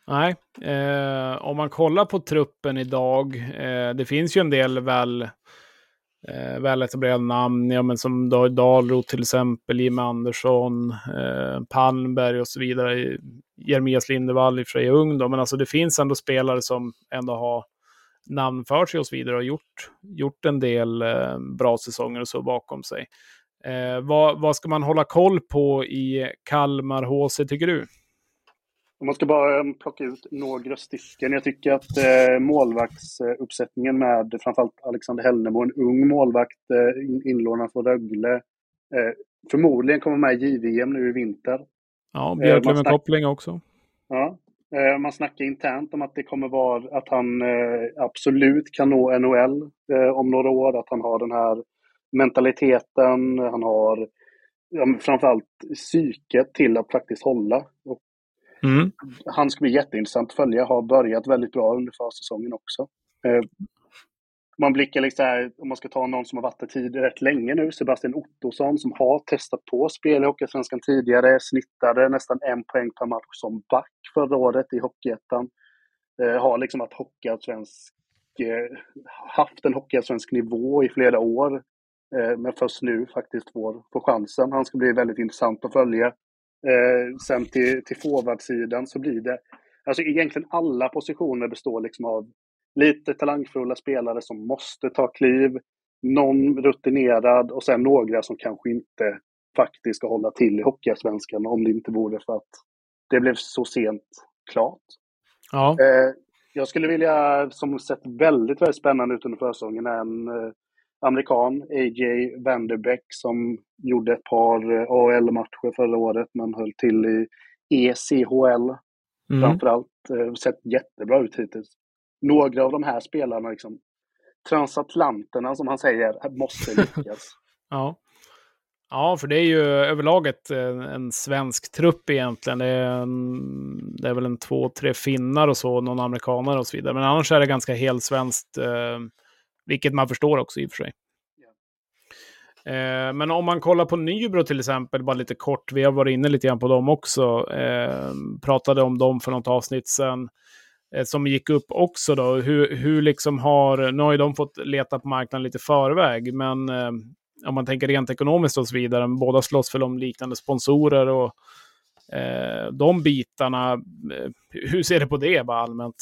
Nej, eh, om man kollar på truppen idag, eh, det finns ju en del väl, eh, väletablerade namn, ja, men som Dahlroth till exempel, Jim Andersson, eh, Palmberg och så vidare. Jeremias Lindevall i och för sig är ung då, men alltså det finns ändå spelare som ändå har namn för sig och så vidare och gjort, gjort en del eh, bra säsonger och så bakom sig. Eh, vad, vad ska man hålla koll på i Kalmar HC tycker du? Om man ska bara eh, plocka ut några stycken. Jag tycker att eh, målvaktsuppsättningen med framförallt Alexander Hellnemo, en ung målvakt eh, inlånad från Rögle, eh, förmodligen kommer med i JVM nu i vinter. Ja, eh, koppling också. Ja, man snackar internt om att det kommer vara att han eh, absolut kan nå NHL eh, om några år. Att han har den här mentaliteten, han har framförallt psyket till att faktiskt hålla. Mm. Han ska bli jätteintressant att följa, har börjat väldigt bra under försäsongen också man blickar liksom här, om man ska ta någon som har varit där tid rätt länge nu, Sebastian Ottosson som har testat på spel i Hockeyallsvenskan tidigare, snittade nästan en poäng per match som back förra året i Hockeyettan. Eh, har liksom varit hockeyallsvensk, eh, haft en hockeyallsvensk nivå i flera år, eh, men först nu faktiskt får, får chansen. Han ska bli väldigt intressant att följa. Eh, sen till, till forwardsidan så blir det, alltså egentligen alla positioner består liksom av lite talangfulla spelare som måste ta kliv, någon rutinerad och sen några som kanske inte faktiskt ska hålla till i Hockeyallsvenskan om det inte vore för att det blev så sent klart. Ja. Eh, jag skulle vilja, som sett väldigt, väldigt spännande ut under försäsongen, en eh, amerikan, A.J. Vanderbeck, som gjorde ett par eh, AHL-matcher förra året, men höll till i ECHL mm. framförallt. Sett jättebra ut hittills några av de här spelarna, liksom, transatlanterna som han säger, måste lyckas. ja. Ja, för det är ju överlag ett, en svensk trupp egentligen. Det är, en, det är väl en två, tre finnar och så, någon amerikanare och så vidare. Men annars är det ganska helt svenskt, eh, vilket man förstår också i och för sig. Eh, men om man kollar på Nybro till exempel, bara lite kort, vi har varit inne lite grann på dem också, eh, pratade om dem för något avsnitt sedan. Eh, som gick upp också då. Hur, hur liksom har, nu har ju de fått leta på marknaden lite förväg, men eh, om man tänker rent ekonomiskt och så vidare, båda slåss väl om liknande sponsorer och eh, de bitarna. Eh, hur ser du på det bara allmänt?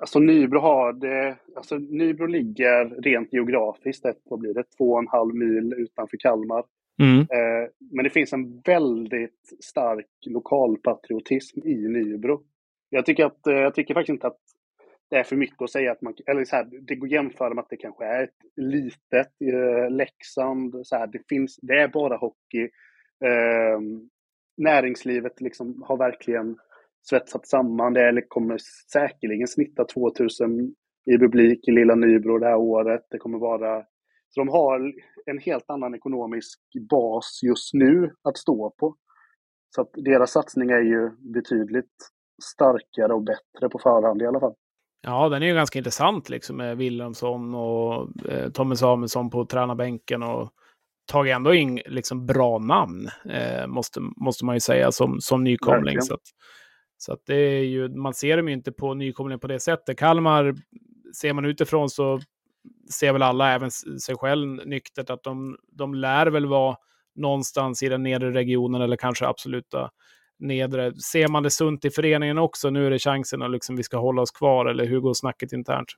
Alltså Nybro har det, alltså Nybro ligger rent geografiskt, ett, vad blir det, två och en halv mil utanför Kalmar. Mm. Eh, men det finns en väldigt stark lokalpatriotism i Nybro. Jag tycker, att, eh, jag tycker faktiskt inte att det är för mycket att säga att man, eller så här, det går att jämföra med att det kanske är ett litet eh, Leksand, så här, det finns, det är bara hockey. Eh, näringslivet liksom har verkligen svetsat samman det, eller kommer säkerligen snitta 2000 i publik i Lilla Nybro det här året. Det kommer vara, så de har en helt annan ekonomisk bas just nu att stå på. Så att deras satsning är ju betydligt starkare och bättre på förhand i alla fall. Ja, den är ju ganska intressant liksom med Wilhelmsson och eh, Tommy Samuelsson på tränarbänken och tagit ändå in liksom bra namn, eh, måste, måste man ju säga, som, som nykomling. Så, att, så att det är ju, man ser dem ju inte på nykomling på det sättet. Kalmar, ser man utifrån så ser väl alla, även sig själv nyktert, att de, de lär väl vara någonstans i den nedre regionen eller kanske absoluta nedre. Ser man det sunt i föreningen också? Nu är det chansen att liksom vi ska hålla oss kvar, eller hur går snacket internt?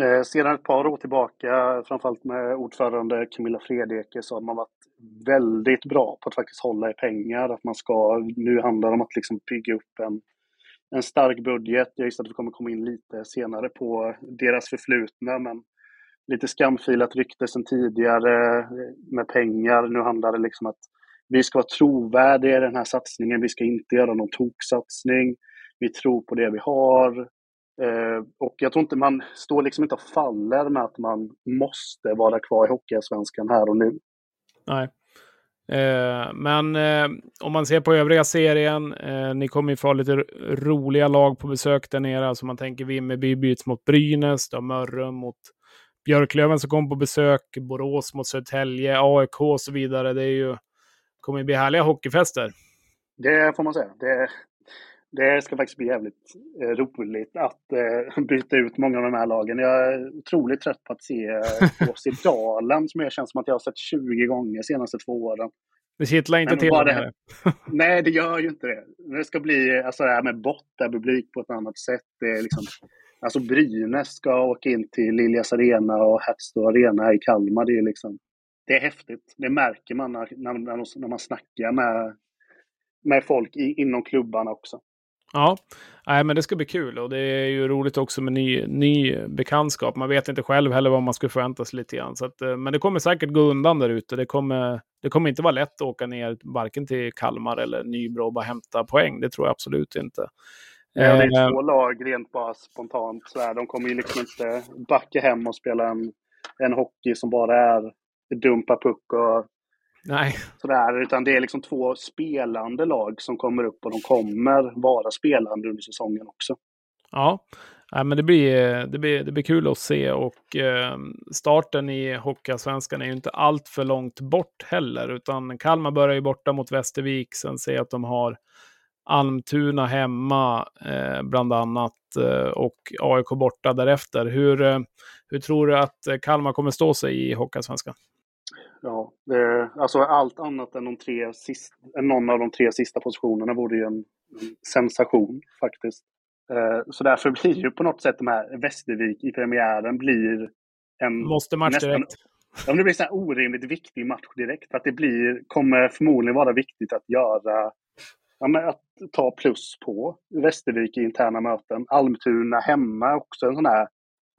Eh, sedan ett par år tillbaka, framförallt med ordförande Camilla Fredeke, så har man varit väldigt bra på att faktiskt hålla i pengar. Att man ska, nu handlar det om att liksom bygga upp en, en stark budget. Jag gissar att vi kommer komma in lite senare på deras förflutna, men lite skamfilat rykte sedan tidigare eh, med pengar. Nu handlar det liksom att vi ska vara trovärdiga i den här satsningen. Vi ska inte göra någon toksatsning. Vi tror på det vi har. Eh, och jag tror inte man står liksom inte och faller med att man måste vara kvar i Hockeyallsvenskan här och nu. Nej. Eh, men eh, om man ser på övriga serien, eh, ni kommer ju få lite roliga lag på besök där nere. Alltså man tänker Vimmerby byts mot Brynäs, då Mörrum mot Björklöven som kom på besök, Borås mot Södertälje, AIK och så vidare. Det är ju, kommer ju bli härliga hockeyfester. Det får man säga. Det, det ska faktiskt bli jävligt eh, roligt att eh, byta ut många av de här lagen. Jag är otroligt trött på att se eh, oss i Dalen som jag känns som att jag har sett 20 gånger de senaste två åren. Det kittlar inte till det. Nej, det gör ju inte det. Det ska bli alltså, det här med bortapublik på ett annat sätt. Det är liksom, alltså Brynäs ska åka in till Liljas Arena och Hertzog Arena i Kalmar. Det är, liksom, det är häftigt. Det märker man när, när, när man snackar med, med folk i, inom klubbarna också. Ja, Nej, men det ska bli kul och det är ju roligt också med ny, ny bekantskap. Man vet inte själv heller vad man ska förvänta sig lite grann. Så att, eh, men det kommer säkert gå undan där ute. Det kommer, det kommer inte vara lätt att åka ner varken till Kalmar eller Nybro och bara hämta poäng. Det tror jag absolut inte. Ja, det är eh, två lag rent bara spontant. Så här. De kommer ju liksom inte backa hem och spela en, en hockey som bara är dumpa puck och Nej. Sådär, utan det är liksom två spelande lag som kommer upp och de kommer vara spelande under säsongen också. Ja, ja men det blir, det, blir, det blir kul att se och eh, starten i Hockeyallsvenskan är ju inte allt för långt bort heller, utan Kalmar börjar ju borta mot Västervik, sen ser jag att de har Almtuna hemma eh, bland annat eh, och AIK borta därefter. Hur, eh, hur tror du att Kalmar kommer stå sig i Hockeyallsvenskan? Ja, det, alltså allt annat än, de tre sist, än någon av de tre sista positionerna vore ju en, en sensation faktiskt. Eh, så därför blir ju på något sätt de här Västervik i premiären blir en... Måste match nästan, direkt. Ja, det blir en orimligt viktig match direkt. För att det blir, kommer förmodligen vara viktigt att göra ja, att ta plus på Västervik i interna möten. Almtuna hemma också en sån här...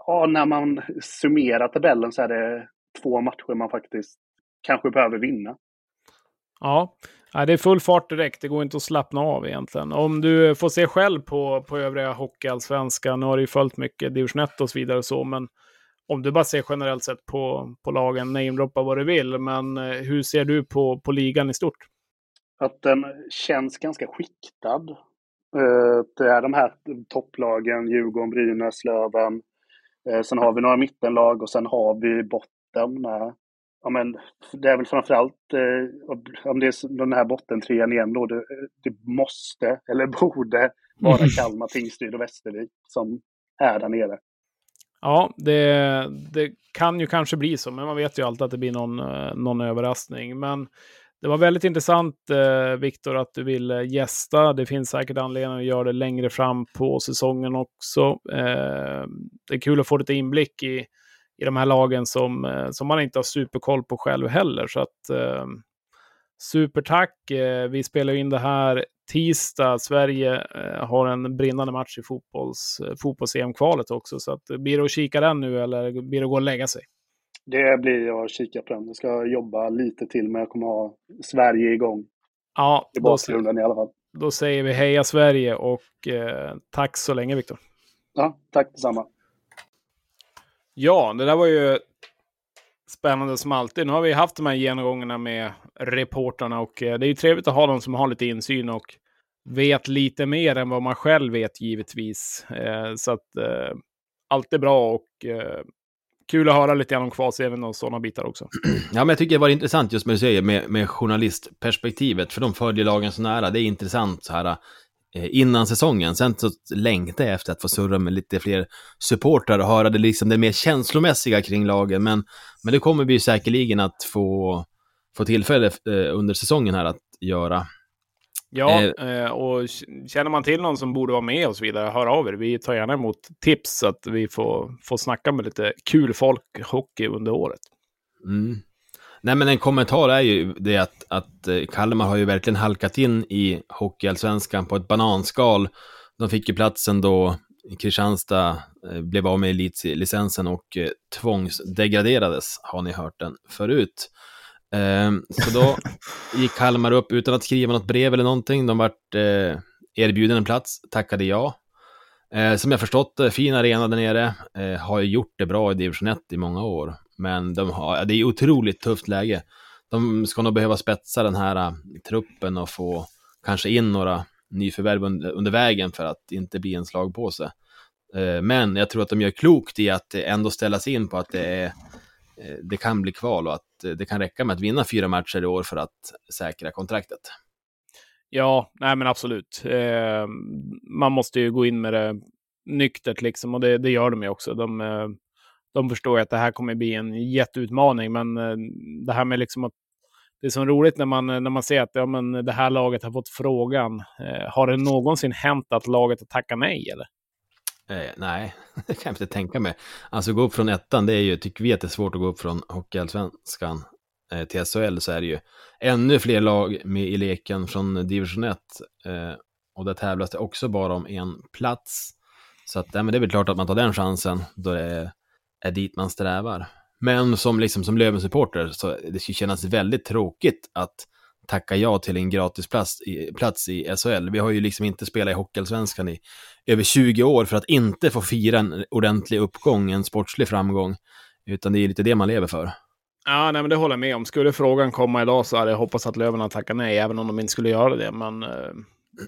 Ja, när man summerar tabellen så är det två matcher man faktiskt kanske behöver vinna. Ja, det är full fart direkt. Det går inte att slappna av egentligen. Om du får se själv på, på övriga hockeyallsvenskan, nu har du ju följt mycket division 1 och så vidare och så, men om du bara ser generellt sett på, på lagen, namedroppa vad du vill, men eh, hur ser du på, på ligan i stort? Att den känns ganska skiktad. Eh, det är de här topplagen, Djurgården, Brynäs, Löven. Eh, sen har vi några mittenlag och sen har vi botten ja, men det är väl framförallt eh, om det är den här bottentrean igen då, det, det måste, eller borde, vara mm. Kalmar, Tingsryd och Västervik som är där nere. Ja, det, det kan ju kanske bli så, men man vet ju alltid att det blir någon, eh, någon överraskning. Men det var väldigt intressant, eh, Viktor, att du ville gästa. Det finns säkert anledning att göra det längre fram på säsongen också. Eh, det är kul att få lite inblick i i de här lagen som, eh, som man inte har superkoll på själv heller. Så att eh, supertack. Eh, vi spelar in det här tisdag. Sverige eh, har en brinnande match i fotbolls, fotbolls-EM-kvalet också. Så att, blir det att kika den nu eller blir det att gå och lägga sig? Det blir jag kika på den. Jag ska jobba lite till, men jag kommer ha Sverige igång. Ja, I bakgrunden i alla fall. Då säger vi heja Sverige och eh, tack så länge, Viktor. Ja, tack detsamma. Ja, det där var ju spännande som alltid. Nu har vi haft de här genomgångarna med reportrarna och eh, det är ju trevligt att ha dem som har lite insyn och vet lite mer än vad man själv vet givetvis. Eh, så att eh, allt är bra och kul att höra lite grann om kvalserien och sådana bitar också. Ja, men jag tycker det var intressant just med du säger med, med journalistperspektivet, för de följer lagen så nära. Det är intressant så här innan säsongen. Sen så längtar jag efter att få surra med lite fler supportrar och höra det, liksom det mer känslomässiga kring lagen. Men, men det kommer vi säkerligen att få, få tillfälle eh, under säsongen här att göra. Ja, eh, och känner man till någon som borde vara med och så vidare, hör av er. Vi tar gärna emot tips så att vi får, får snacka med lite kul folk hockey under året. Mm. Nej, men en kommentar är ju det att, att eh, Kalmar har ju verkligen halkat in i Hockeyallsvenskan på ett bananskal. De fick ju platsen då Kristianstad eh, blev av med elitlicensen och eh, tvångsdegraderades, har ni hört den förut. Ehm, så då gick Kalmar upp utan att skriva något brev eller någonting. De vart erbjuden en plats, tackade ja. Som jag förstått fin arena där nere, har ju gjort det bra i division 1 i många år. Men de har, det är otroligt tufft läge. De ska nog behöva spetsa den här uh, truppen och få kanske in några nyförvärv under, under vägen för att inte bli en slagpåse. Uh, men jag tror att de gör klokt i att ändå ställa sig in på att det, är, uh, det kan bli kval och att eh, det kan räcka med att vinna fyra matcher i år för att säkra kontraktet. Ja, nej men absolut. Man måste ju gå in med det nyktert liksom och det, det gör de ju också. De, de förstår ju att det här kommer bli en jätteutmaning, men eh, det här med liksom att det är så roligt när man, när man ser att ja, men det här laget har fått frågan. Eh, har det någonsin hänt att laget har tackat nej? Eller? Eh, nej, det kan jag inte tänka mig. Alltså gå upp från ettan, det är ju, tycker vi att det är svårt att gå upp från Hockeyallsvenskan eh, till SHL, så är det ju ännu fler lag med i leken från division 1. Eh, och där tävlas det också bara om en plats. Så att, ja, men det är väl klart att man tar den chansen då det är är dit man strävar. Men som, liksom, som Löven-supporter så det skulle kännas väldigt tråkigt att tacka ja till en gratisplats i, plats i SHL. Vi har ju liksom inte spelat i Hockeyallsvenskan i över 20 år för att inte få fira en ordentlig uppgång, en sportslig framgång. Utan det är lite det man lever för. Ja, nej, men det håller jag med om. Skulle frågan komma idag så hade jag hoppats att Löven hade tackat nej, även om de inte skulle göra det. Men eh,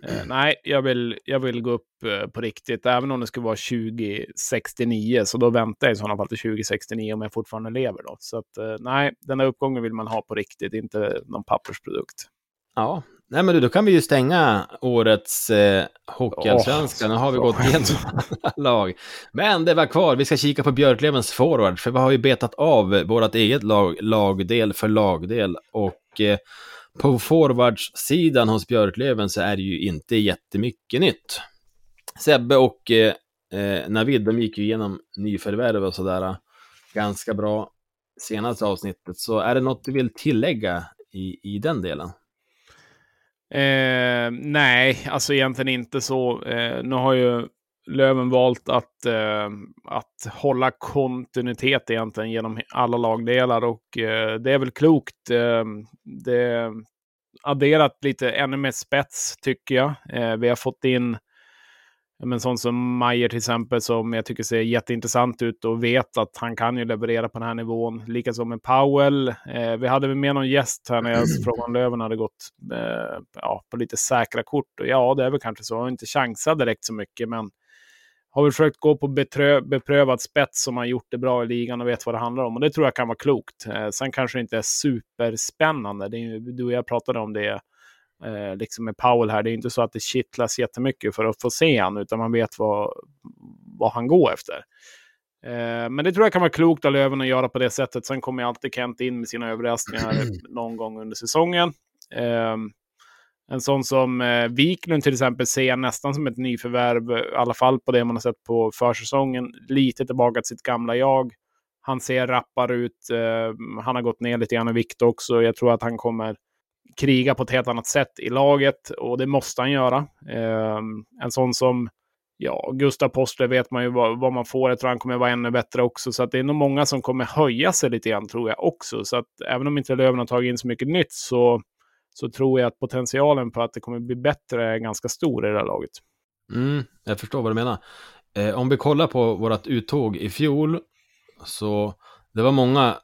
eh, nej, jag vill, jag vill gå upp eh, på riktigt, även om det skulle vara 2069, så då väntar jag i sådana fall till 2069 om jag fortfarande lever. Då. Så att, eh, nej, den här uppgången vill man ha på riktigt, inte någon pappersprodukt. Ja, nej men du, då kan vi ju stänga årets eh, Hockeyallsvenskan. Oh, nu har vi gått igenom alla lag. Men det var kvar, vi ska kika på Björklövens forward, för vi har ju betat av vårt eget lag, lagdel för lagdel. Och eh, på forwardsidan hos Björklöven så är det ju inte jättemycket nytt. Sebbe och eh, eh Navid, de gick ju igenom nyförvärv och sådär eh, ganska bra senaste avsnittet. Så är det något du vill tillägga i, i den delen? Eh, nej, alltså egentligen inte så. Eh, nu har ju Löven valt att, eh, att hålla kontinuitet egentligen genom alla lagdelar och eh, det är väl klokt. Eh, det adderat lite ännu mer spets tycker jag. Eh, vi har fått in men sån som Mayer till exempel som jag tycker ser jätteintressant ut och vet att han kan ju leverera på den här nivån. Likaså med Powell. Eh, vi hade med någon gäst här när jag från Löven hade gått eh, ja, på lite säkra kort. Och ja, det är väl kanske så. Jag har inte chansat direkt så mycket, men har väl försökt gå på betrö, beprövad spets som har gjort det bra i ligan och vet vad det handlar om. Och det tror jag kan vara klokt. Eh, sen kanske det inte är superspännande. Det är, du och jag pratade om det eh, liksom med Powell här. Det är inte så att det kittlas jättemycket för att få se han, utan man vet vad, vad han går efter. Eh, men det tror jag kan vara klokt av Löven att göra på det sättet. Sen kommer alltid Kent in med sina överraskningar någon gång under säsongen. En sån som eh, Wiklund till exempel ser jag nästan som ett nyförvärv, eh, i alla fall på det man har sett på försäsongen. Lite tillbaka till sitt gamla jag. Han ser rappare ut. Eh, han har gått ner lite grann i vikt också. Jag tror att han kommer kriga på ett helt annat sätt i laget och det måste han göra. Eh, en sån som ja, Gustav Postler vet man ju vad, vad, man får. Jag tror han kommer vara ännu bättre också. Så att det är nog många som kommer höja sig lite grann tror jag också. Så att även om inte Löven har tagit in så mycket nytt så så tror jag att potentialen på att det kommer bli bättre är ganska stor i det här laget. Mm, jag förstår vad du menar. Eh, om vi kollar på vårt uttåg i fjol, så det var många,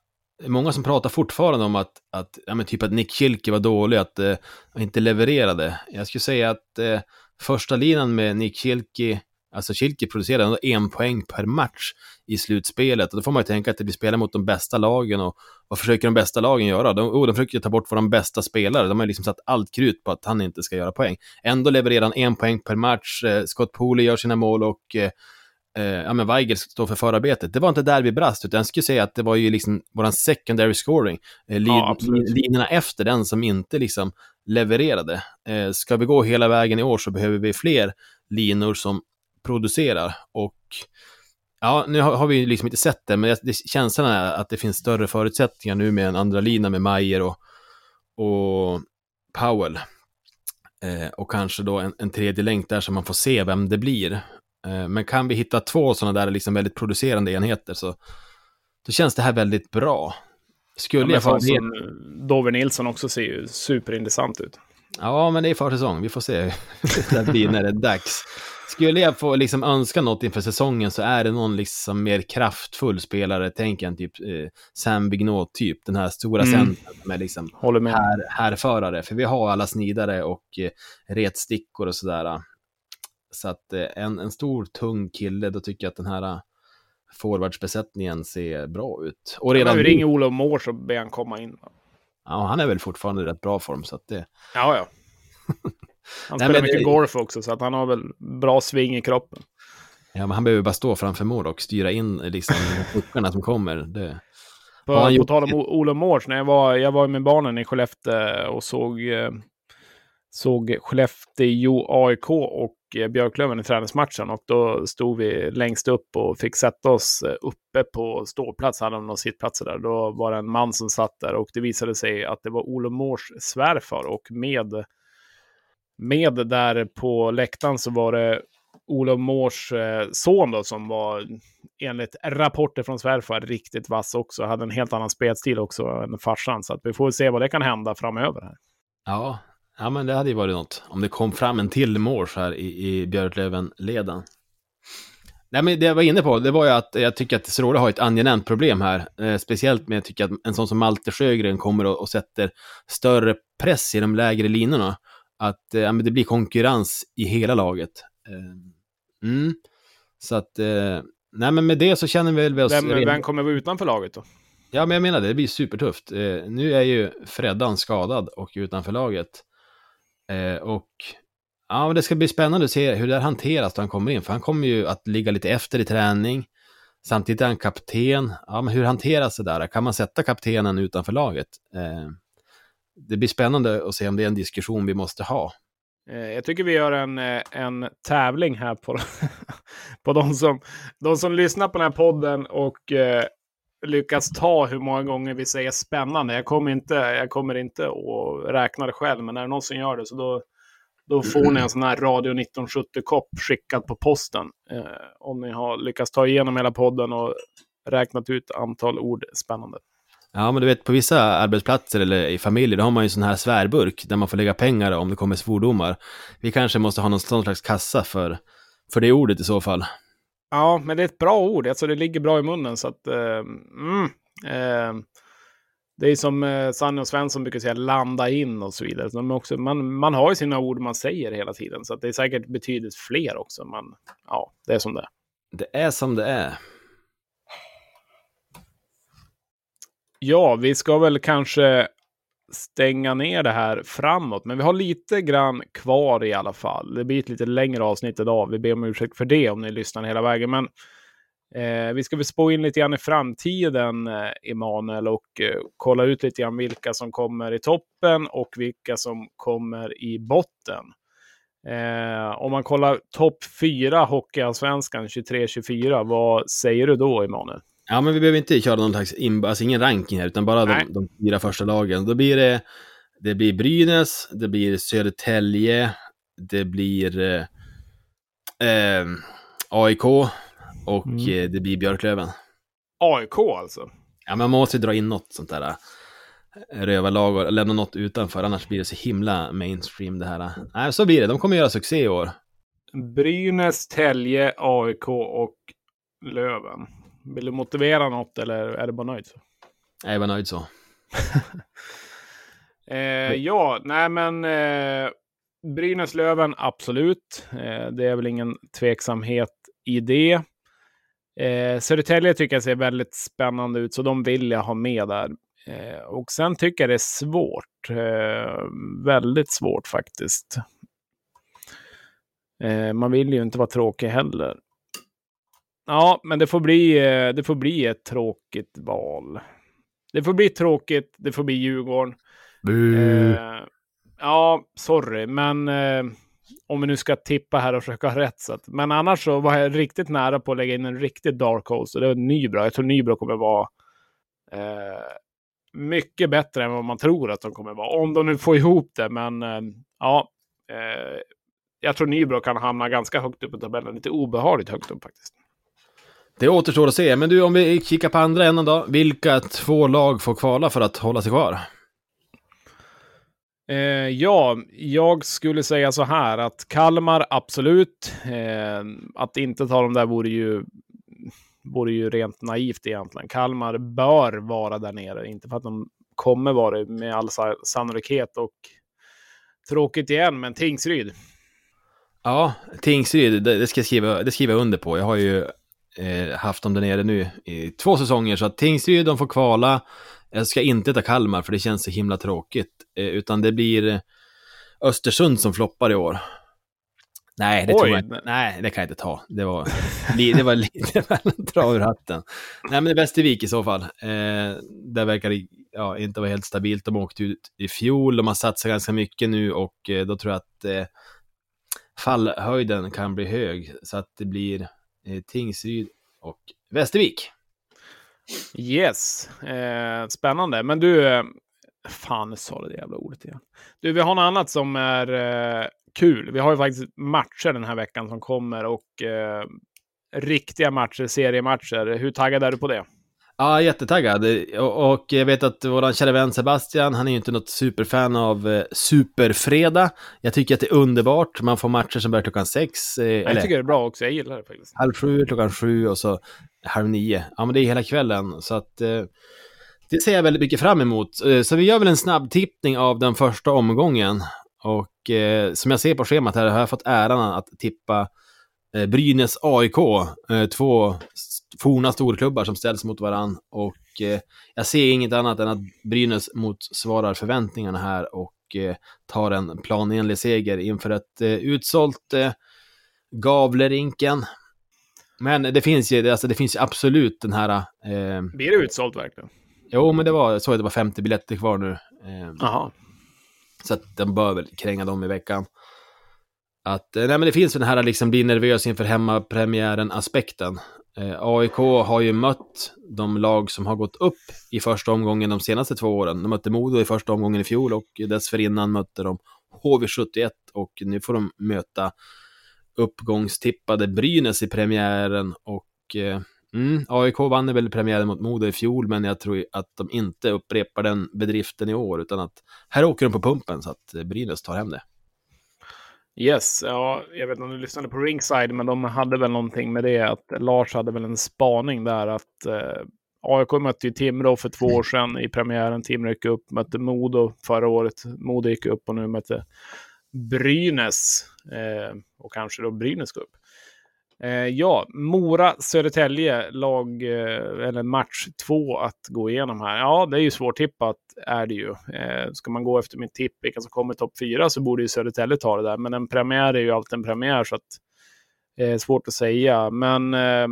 många som pratar fortfarande om att, att ja, men typ att Nick Kilke var dålig, att eh, inte levererade. Jag skulle säga att eh, första linan med Nick Kilke, Alltså Kilke producerar ändå en poäng per match i slutspelet. Och då får man ju tänka att det blir spela mot de bästa lagen. Och vad försöker de bästa lagen göra? De, oh, de försöker ta bort våra bästa spelare. De har liksom satt allt krut på att han inte ska göra poäng. Ändå levererar han en poäng per match. Eh, Scott Pooley gör sina mål och eh, eh, ja, men Weigel står för förarbetet. Det var inte där vi brast, utan jag skulle säga att det var ju liksom våran secondary scoring. Eh, li ja, linjerna efter den som inte liksom levererade. Eh, ska vi gå hela vägen i år så behöver vi fler linor som producerar. Och Ja, nu har, har vi liksom inte sett det, men det, känslan är att det finns större förutsättningar nu med en andra lina med Mayer och, och Powell. Eh, och kanske då en, en tredje länk där så man får se vem det blir. Eh, men kan vi hitta två sådana där liksom väldigt producerande enheter så då känns det här väldigt bra. Skulle Ja, jag få som Dover Nilsson också ser ju superintressant ut. Ja, men det är försäsong. Vi får se hur det blir när det är dags. Skulle jag få liksom önska något inför säsongen så är det någon liksom mer kraftfull spelare. Tänk en typ eh, Sam Bignot typ, den här stora Mm. centern med liksom Håller med. här, härförare. För vi har alla snidare och eh, retstickor och sådär. Så att eh, en, en stor tung kille, då tycker jag att den här eh, forwardsbesättningen ser bra ut. Och Redan redan vi ringer Olof Moore så ber han komma in. Ja, han är väl fortfarande i rätt bra form. Så att det, Ja, ja. Han Nej, spelar men mycket det- golf också, så att han har väl bra sving i kroppen. Ja, men han behöver bara stå framför mål och styra in liksom puckarna som kommer. Det... På, han på gjort tal om Olof Mårts, när jag var, jag var med barnen i Skellefteå och såg, eh, såg Skellefteå AIK och Eh, Björklöven i träningsmatchen. Och då stod vi längst upp och fick sätta oss eh, uppe på ståplats, hade de några sittplatser där. Då var det en man som satt där och det visade sig att det var Olof Mårs svärfar och med, med där på läktaren så var det Olof Mårs eh, son då, som var enligt rapporter från svärfar riktigt vass också. Hade en helt annan spelstil också än farsan. Så att vi får se vad det kan hända framöver. Här. Ja, ja, men det hade ju varit något. Om det kom fram en till mårs här i, i Björklöven-leden. Nej, men det jag var inne på, det var ju att jag tycker att Sråle har ett angenämt problem här. Eh, speciellt med, jag tycker att en sån som Malte Sjögren kommer och, och sätter större press i de lägre linorna. Att eh, ja, men det blir konkurrens i hela laget. Eh, mm. Så att, eh, nej men med det så känner vi väl oss... Vem, vem kommer vara utanför laget då? Ja, men jag menar det, det blir supertufft. Eh, nu är ju Freddan skadad och utanför laget. Eh, och ja, men det ska bli spännande att se hur det här hanteras då han kommer in, för han kommer ju att ligga lite efter i träning. Samtidigt är han kapten. Ja, men hur hanteras det där? Kan man sätta kaptenen utanför laget? Eh, det blir spännande att se om det är en diskussion vi måste ha. Eh, jag tycker vi gör en, eh, en tävling här på, på de, som, de som lyssnar på den här podden och eh, lyckas ta hur många gånger vi säger spännande. Jag kommer inte, jag kommer inte att räkna det själv, men är det någon som gör det så då, då får ni en sån här Radio 1970-kopp skickad på posten. Eh, om ni har lyckats ta igenom hela podden och räknat ut antal ord spännande. Ja, men du vet, på vissa arbetsplatser eller i familjer, då har man ju en sån här svärburk där man får lägga pengar om det kommer svordomar. Vi kanske måste ha någon slags kassa för, för det ordet i så fall. Ja, men det är ett bra ord. Alltså det ligger bra i munnen. Så att, eh, mm, eh, det är som eh, Sanne och Svensson brukar säga, landa in och så vidare. Så också, man, man har ju sina ord man säger hela tiden. Så det är säkert betydligt fler också. Men ja, det är som det är. Det är som det är. Ja, vi ska väl kanske stänga ner det här framåt. Men vi har lite grann kvar i alla fall. Det blir ett lite längre avsnitt idag. Vi ber om ursäkt för det om ni lyssnar hela vägen. Men eh, vi ska väl spå in lite grann i framtiden, eh, Emanuel, och eh, kolla ut lite grann vilka som kommer i toppen och vilka som kommer i botten. Eh, om man kollar topp fyra Hockeyallsvenskan 23-24, vad säger du då, Emanuel? Ja, men vi behöver inte köra någon slags, in, alltså ingen ranking här, utan bara de, de fyra första lagen. Då blir det, det blir Brynäs, det blir Södertälje, det blir eh, eh, AIK och Mm. eh, det blir Björklöven. AIK alltså? Ja, men man måste ju dra in något sånt där eh, rövarlag och lämna något utanför, annars blir det så himla mainstream det här. Nej, så blir det. De kommer göra succé i år. Brynäs, Tälje, AIK och Löven. Vill du motivera något eller är det bara nöjd? så? Jag var nöjd så. Eh, ja, nej men eh, Brynäs, Löven, absolut. Eh, det är väl ingen tveksamhet i det. Eh, Södertälje tycker jag ser väldigt spännande ut, så de vill jag ha med där. Eh, och sen tycker jag det är svårt. Eh, väldigt svårt faktiskt. Eh, man vill ju inte vara tråkig heller. Ja, men det får bli, eh, det får bli ett tråkigt val. Det får bli tråkigt, det får bli Djurgården. Bu. Eh, ja, sorry, men eh, om vi nu ska tippa här och försöka ha rätt. Så att, men annars så var jag riktigt nära på att lägga in en riktig dark horse. Och det var Nybro. Jag tror Nybro kommer vara eh, mycket bättre än vad man tror att de kommer vara. Om de nu får ihop det. Men eh, ja, eh, jag tror Nybro kan hamna ganska högt upp i tabellen. Lite obehagligt högt upp faktiskt. Det återstår att se, men du om vi kikar på andra änden då. Vilka två lag får kvala för att hålla sig kvar? Eh, ja, jag skulle säga så här att Kalmar, absolut. Eh, att inte ta dem där vore ju, vore ju rent naivt egentligen. Kalmar bör vara där nere, inte för att de kommer vara det med all sannolikhet. Och tråkigt igen, men Tingsryd. Ja, Tingsryd, det, det ska jag skriva, det skriver jag under på. Jag har ju eh, haft dem där nere nu i två säsonger, så att Tingsryd, de får kvala. Jag ska inte ta Kalmar för det känns så himla tråkigt. Eh, utan det blir Östersund som floppar i år. Nej, det Oj. tror jag inte. Nej, det kan jag inte ta. Det var, det var lite väl att dra ur hatten. Nej, men det är Västervik i så fall. Eh, där verkar det ja, inte vara helt stabilt. De åkte ut i fjol, de har satsat ganska mycket nu och eh, då tror jag att eh, fallhöjden kan bli hög. Så att det blir eh, Eh, Tingsryd och Västervik. Yes, eh, spännande. Men du, eh, fan, nu sa det jävla ordet igen. Du, vi har något annat som är eh, kul. Vi har ju faktiskt matcher den här veckan som kommer och eh, riktiga matcher, seriematcher. Hur taggad är du på det? Ja, jättetaggad. Och, jag vet att våran kära vän Sebastian, han är ju inte något superfan av eh, Superfredag. Jag tycker att det är underbart. Man får matcher som börjar klockan sex. Eh, Jag eller tycker det är bra också. Jag gillar det faktiskt. halv sju, klockan sju och så halv nio. Ja, men det är hela kvällen. Så att eh, det ser jag väldigt mycket fram emot. Så vi gör väl en snabb tippning av den första omgången. Och som jag ser på schemat här har jag fått äran att tippa Brynäs AIK. Eh, två forna storklubbar som ställs mot varann. Och eh, jag ser inget annat än att Brynäs motsvarar förväntningarna här och eh, tar en planenlig seger inför ett eh, utsålt eh, Gavlerinken. Men det finns ju, alltså det finns ju absolut den här... Eh, Blir det utsålt verkligen? jo, men det var, såg att det var 50 biljetter kvar nu. Eh, Jaha. så att den bör väl kränga dem i veckan. Att, eh, nej men det finns den här liksom bli nervös inför hemmapremiären-aspekten. Eh, AIK har ju mött de lag som har gått upp i första omgången de senaste två åren. De mötte Modo i första omgången i fjol och dessförinnan mötte de HV71 och nu får de möta uppgångstippade Brynäs i premiären och eh, mm, AIK vann väl premiären mot Modo i fjol men jag tror att de inte upprepar den bedriften i år utan att här åker de på pumpen så att eh, Brynäs tar hem det. Yes, ja, jag vet inte om du lyssnade på Ringside, men de hade väl någonting med det att Lars hade väl en spaning där att eh, AIK mötte ju Timrå för två år sedan i premiären. Timrå gick upp, mötte Modo förra året. Modo gick upp och nu mötte Brynäs. Eh, och kanske då Brynäs går upp. Eh, ja, Mora-Södertälje, lag, eh, eller match två att gå igenom här. Ja, det är ju svårtippat, är det ju. Eh, ska man gå efter mitt tipp, vilka som kommer topp fyra, så borde ju Södertälje ta det där. Men en premiär är ju alltid en premiär, så att eh, svårt att säga. Men eh,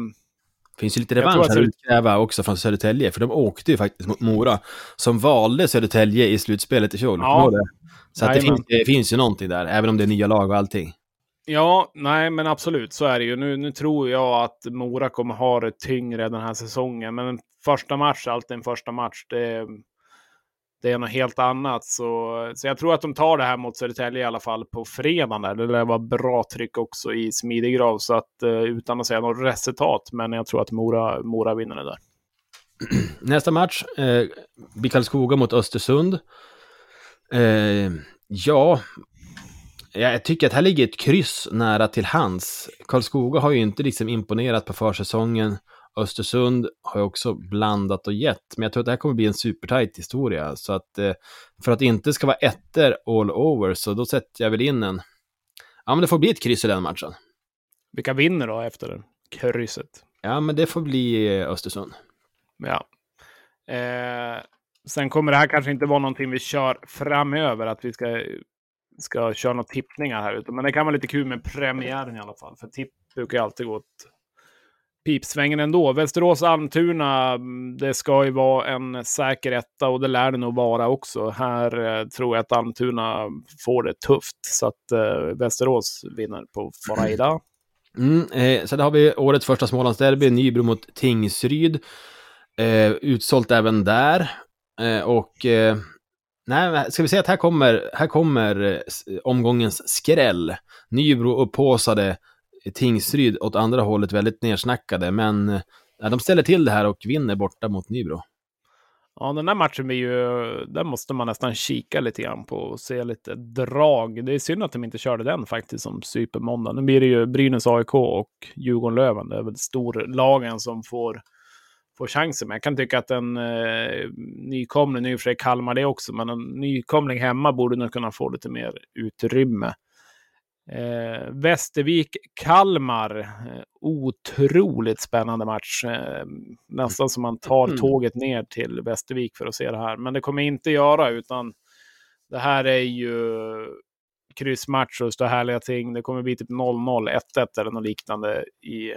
finns ju lite revansch att utkräva också från Södertälje, för de åkte ju faktiskt mot Mora, som valde Södertälje i slutspelet i fjol. Ja. Så att det, finns, det finns ju någonting där, även om det är nya lag och allting. Ja, nej, men absolut, så är det ju. Nu, nu tror jag att Mora kommer ha det tyngre den här säsongen, men en första match är alltid en första match. Det, det är något helt annat. Så, så jag tror att de tar det här mot Södertälje i alla fall på fredagen. Där. Det lär vara bra tryck också i Smidegrav, så att eh, utan att säga något resultat, men jag tror att Mora, Mora vinner det där. Nästa match, eh, Bikalskoga mot Östersund. Eh, ja, jag tycker att här ligger ett kryss nära till hands. Karlskoga har ju inte liksom imponerat på försäsongen. Östersund har ju också blandat och gett, men jag tror att det här kommer bli en supertight historia. Så att eh, för att det inte ska vara ettor all over, så då sätter jag väl in en... Ja, men det får bli ett kryss i den matchen. Vilka vinner då efter krysset? Ja, men det får bli eh, Östersund. Ja. Eh, sen kommer det här kanske inte vara någonting vi kör framöver, att vi ska, ska köra några tippningar här ute. Men det kan vara lite kul med premiären i alla fall. För tipp brukar ju alltid gå åt pipsvängen ändå. Västerås-Almtuna, mm, det ska ju vara en säker etta och det lär det nog vara också. Här eh, tror jag att Almtuna får det tufft. Så att eh, Västerås vinner på bara. Mm. mm, eh, sen har vi årets första Smålandsderby, Nybro mot Tingsryd. Eh, utsålt även där. Eh, och eh, nej, ska vi säga att här kommer, här kommer omgångens skräll. Nybro upphåsade, Tingsryd åt andra hållet väldigt nersnackade, men eh, de ställer till det här och vinner borta mot Nybro. Ja, den här matchen är ju, där måste man nästan kika lite grann på och se lite drag. Det är synd att de inte körde den faktiskt som supermåndag. Nu blir det ju Brynäs AIK och Djurgården-Löven. Det är väl storlagen som får, får chansen. Men jag kan tycka att en eh, nykomling, nu och för Kalmar det också, men en nykomling hemma borde nog kunna få lite mer utrymme. Eh, Västervik-Kalmar. Eh, otroligt spännande match. Eh, nästan som man tar Mm. tåget ner till Västervik för att se det här. Men det kommer inte göra, utan det här är ju kryssmatch och stå härliga ting. Det kommer bli typ 0-0, 1-1 eller något liknande i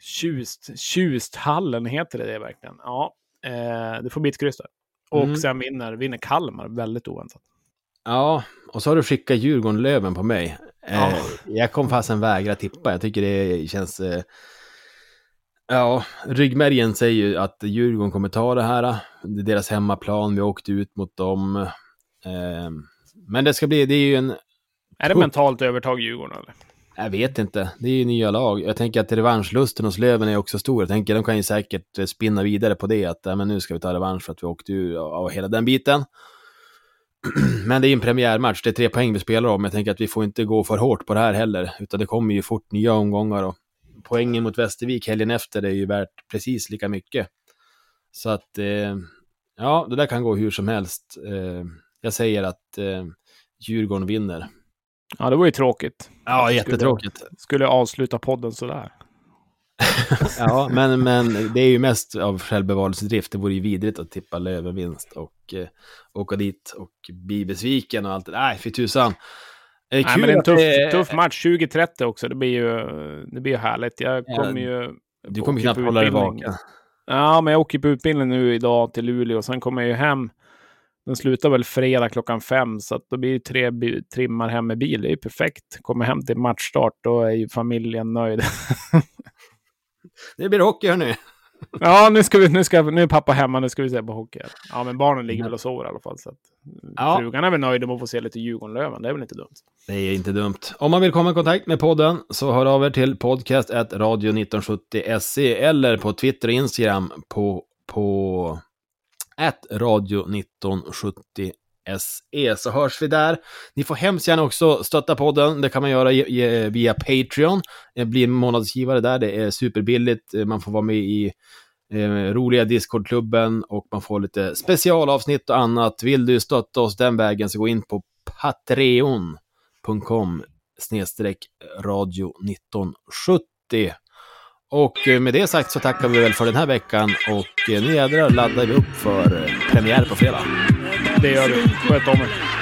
Tjust, Tjusthallen, heter det, det verkligen? Ja, eh, det får bli ett kryss där. Och Mm. sen vinner, vinner Kalmar, väldigt oväntat. Ja, och så har du skickat Djurgården-Löven på mig. Eh, Ja. Jag kom fasen vägra tippa. Jag tycker det känns... Eh, ja, ryggmärgen säger ju att Djurgården kommer ta det här. Det är deras hemmaplan. Vi åkte ut mot dem. Eh, men det ska bli... Det är ju en... Är det mentalt övertag Djurgården eller? Jag vet inte. Det är ju nya lag. Jag tänker att revanschlusten hos Löven är också stor. Jag tänker de kan ju säkert eh, spinna vidare på det. Att ja, men nu ska vi ta revansch för att vi åkte ur och, hela den biten. Men det är ju en premiärmatch. Det är tre poäng vi spelar om. Jag tänker att vi får inte gå för hårt på det här heller. Utan det kommer ju fort nya omgångar. Och poängen mot Västervik helgen efter är ju värt precis lika mycket. Så att, eh, ja, det där kan gå hur som helst. Eh, jag säger att eh, Djurgården vinner. Ja, det var ju tråkigt. Ja, Skulle- jättetråkigt. Skulle avsluta podden sådär. Ja, men, men det är ju mest av självbevarelsedrift. Det vore ju vidrigt att tippa Lövenvinst och eh, åka dit och bli besviken och allt det Nej, fy tusan. Eh, Nej, kul men det är en tuff, det- tuff match. 2030 också. Det blir ju, det blir ju härligt. Jag Ja, kommer ju... Du kommer knappt hålla dig vaken. Ja, men jag åker på utbildning nu idag till Luleå och sen kommer jag ju hem. Den slutar väl fredag klockan fem, så att då blir det tre timmar hem med bil. Det är ju perfekt. Kommer hem till matchstart, då är ju familjen nöjd. Det blir hockey hörni. ja, nu, ska vi, nu, ska, nu är pappa hemma, nu ska vi se på hockey. Ja, men barnen ligger väl och sover i alla fall. Så att, Ja. Frugan är väl nöjd om att få se lite Djurgården-Löven. Det är väl inte dumt. Det är inte dumt. Om man vill komma i kontakt med podden så hör av er till podcast.radio1970.se eller på Twitter och Instagram på, på radio1970se så hörs vi där. Ni får hemskt gärna också stötta podden. Det kan man göra via Patreon. Bli månadsgivare där. Det är superbilligt. Man får vara med i eh, roliga Discord-klubben och man får lite specialavsnitt och annat. Vill du stötta oss den vägen så gå in på patreon.com snedstreck radio 1970. Och eh, med det sagt så tackar vi väl för den här veckan och eh, nu jädrar laddar vi upp för eh, premiär på fredag. Det gör vi. Sköt om er.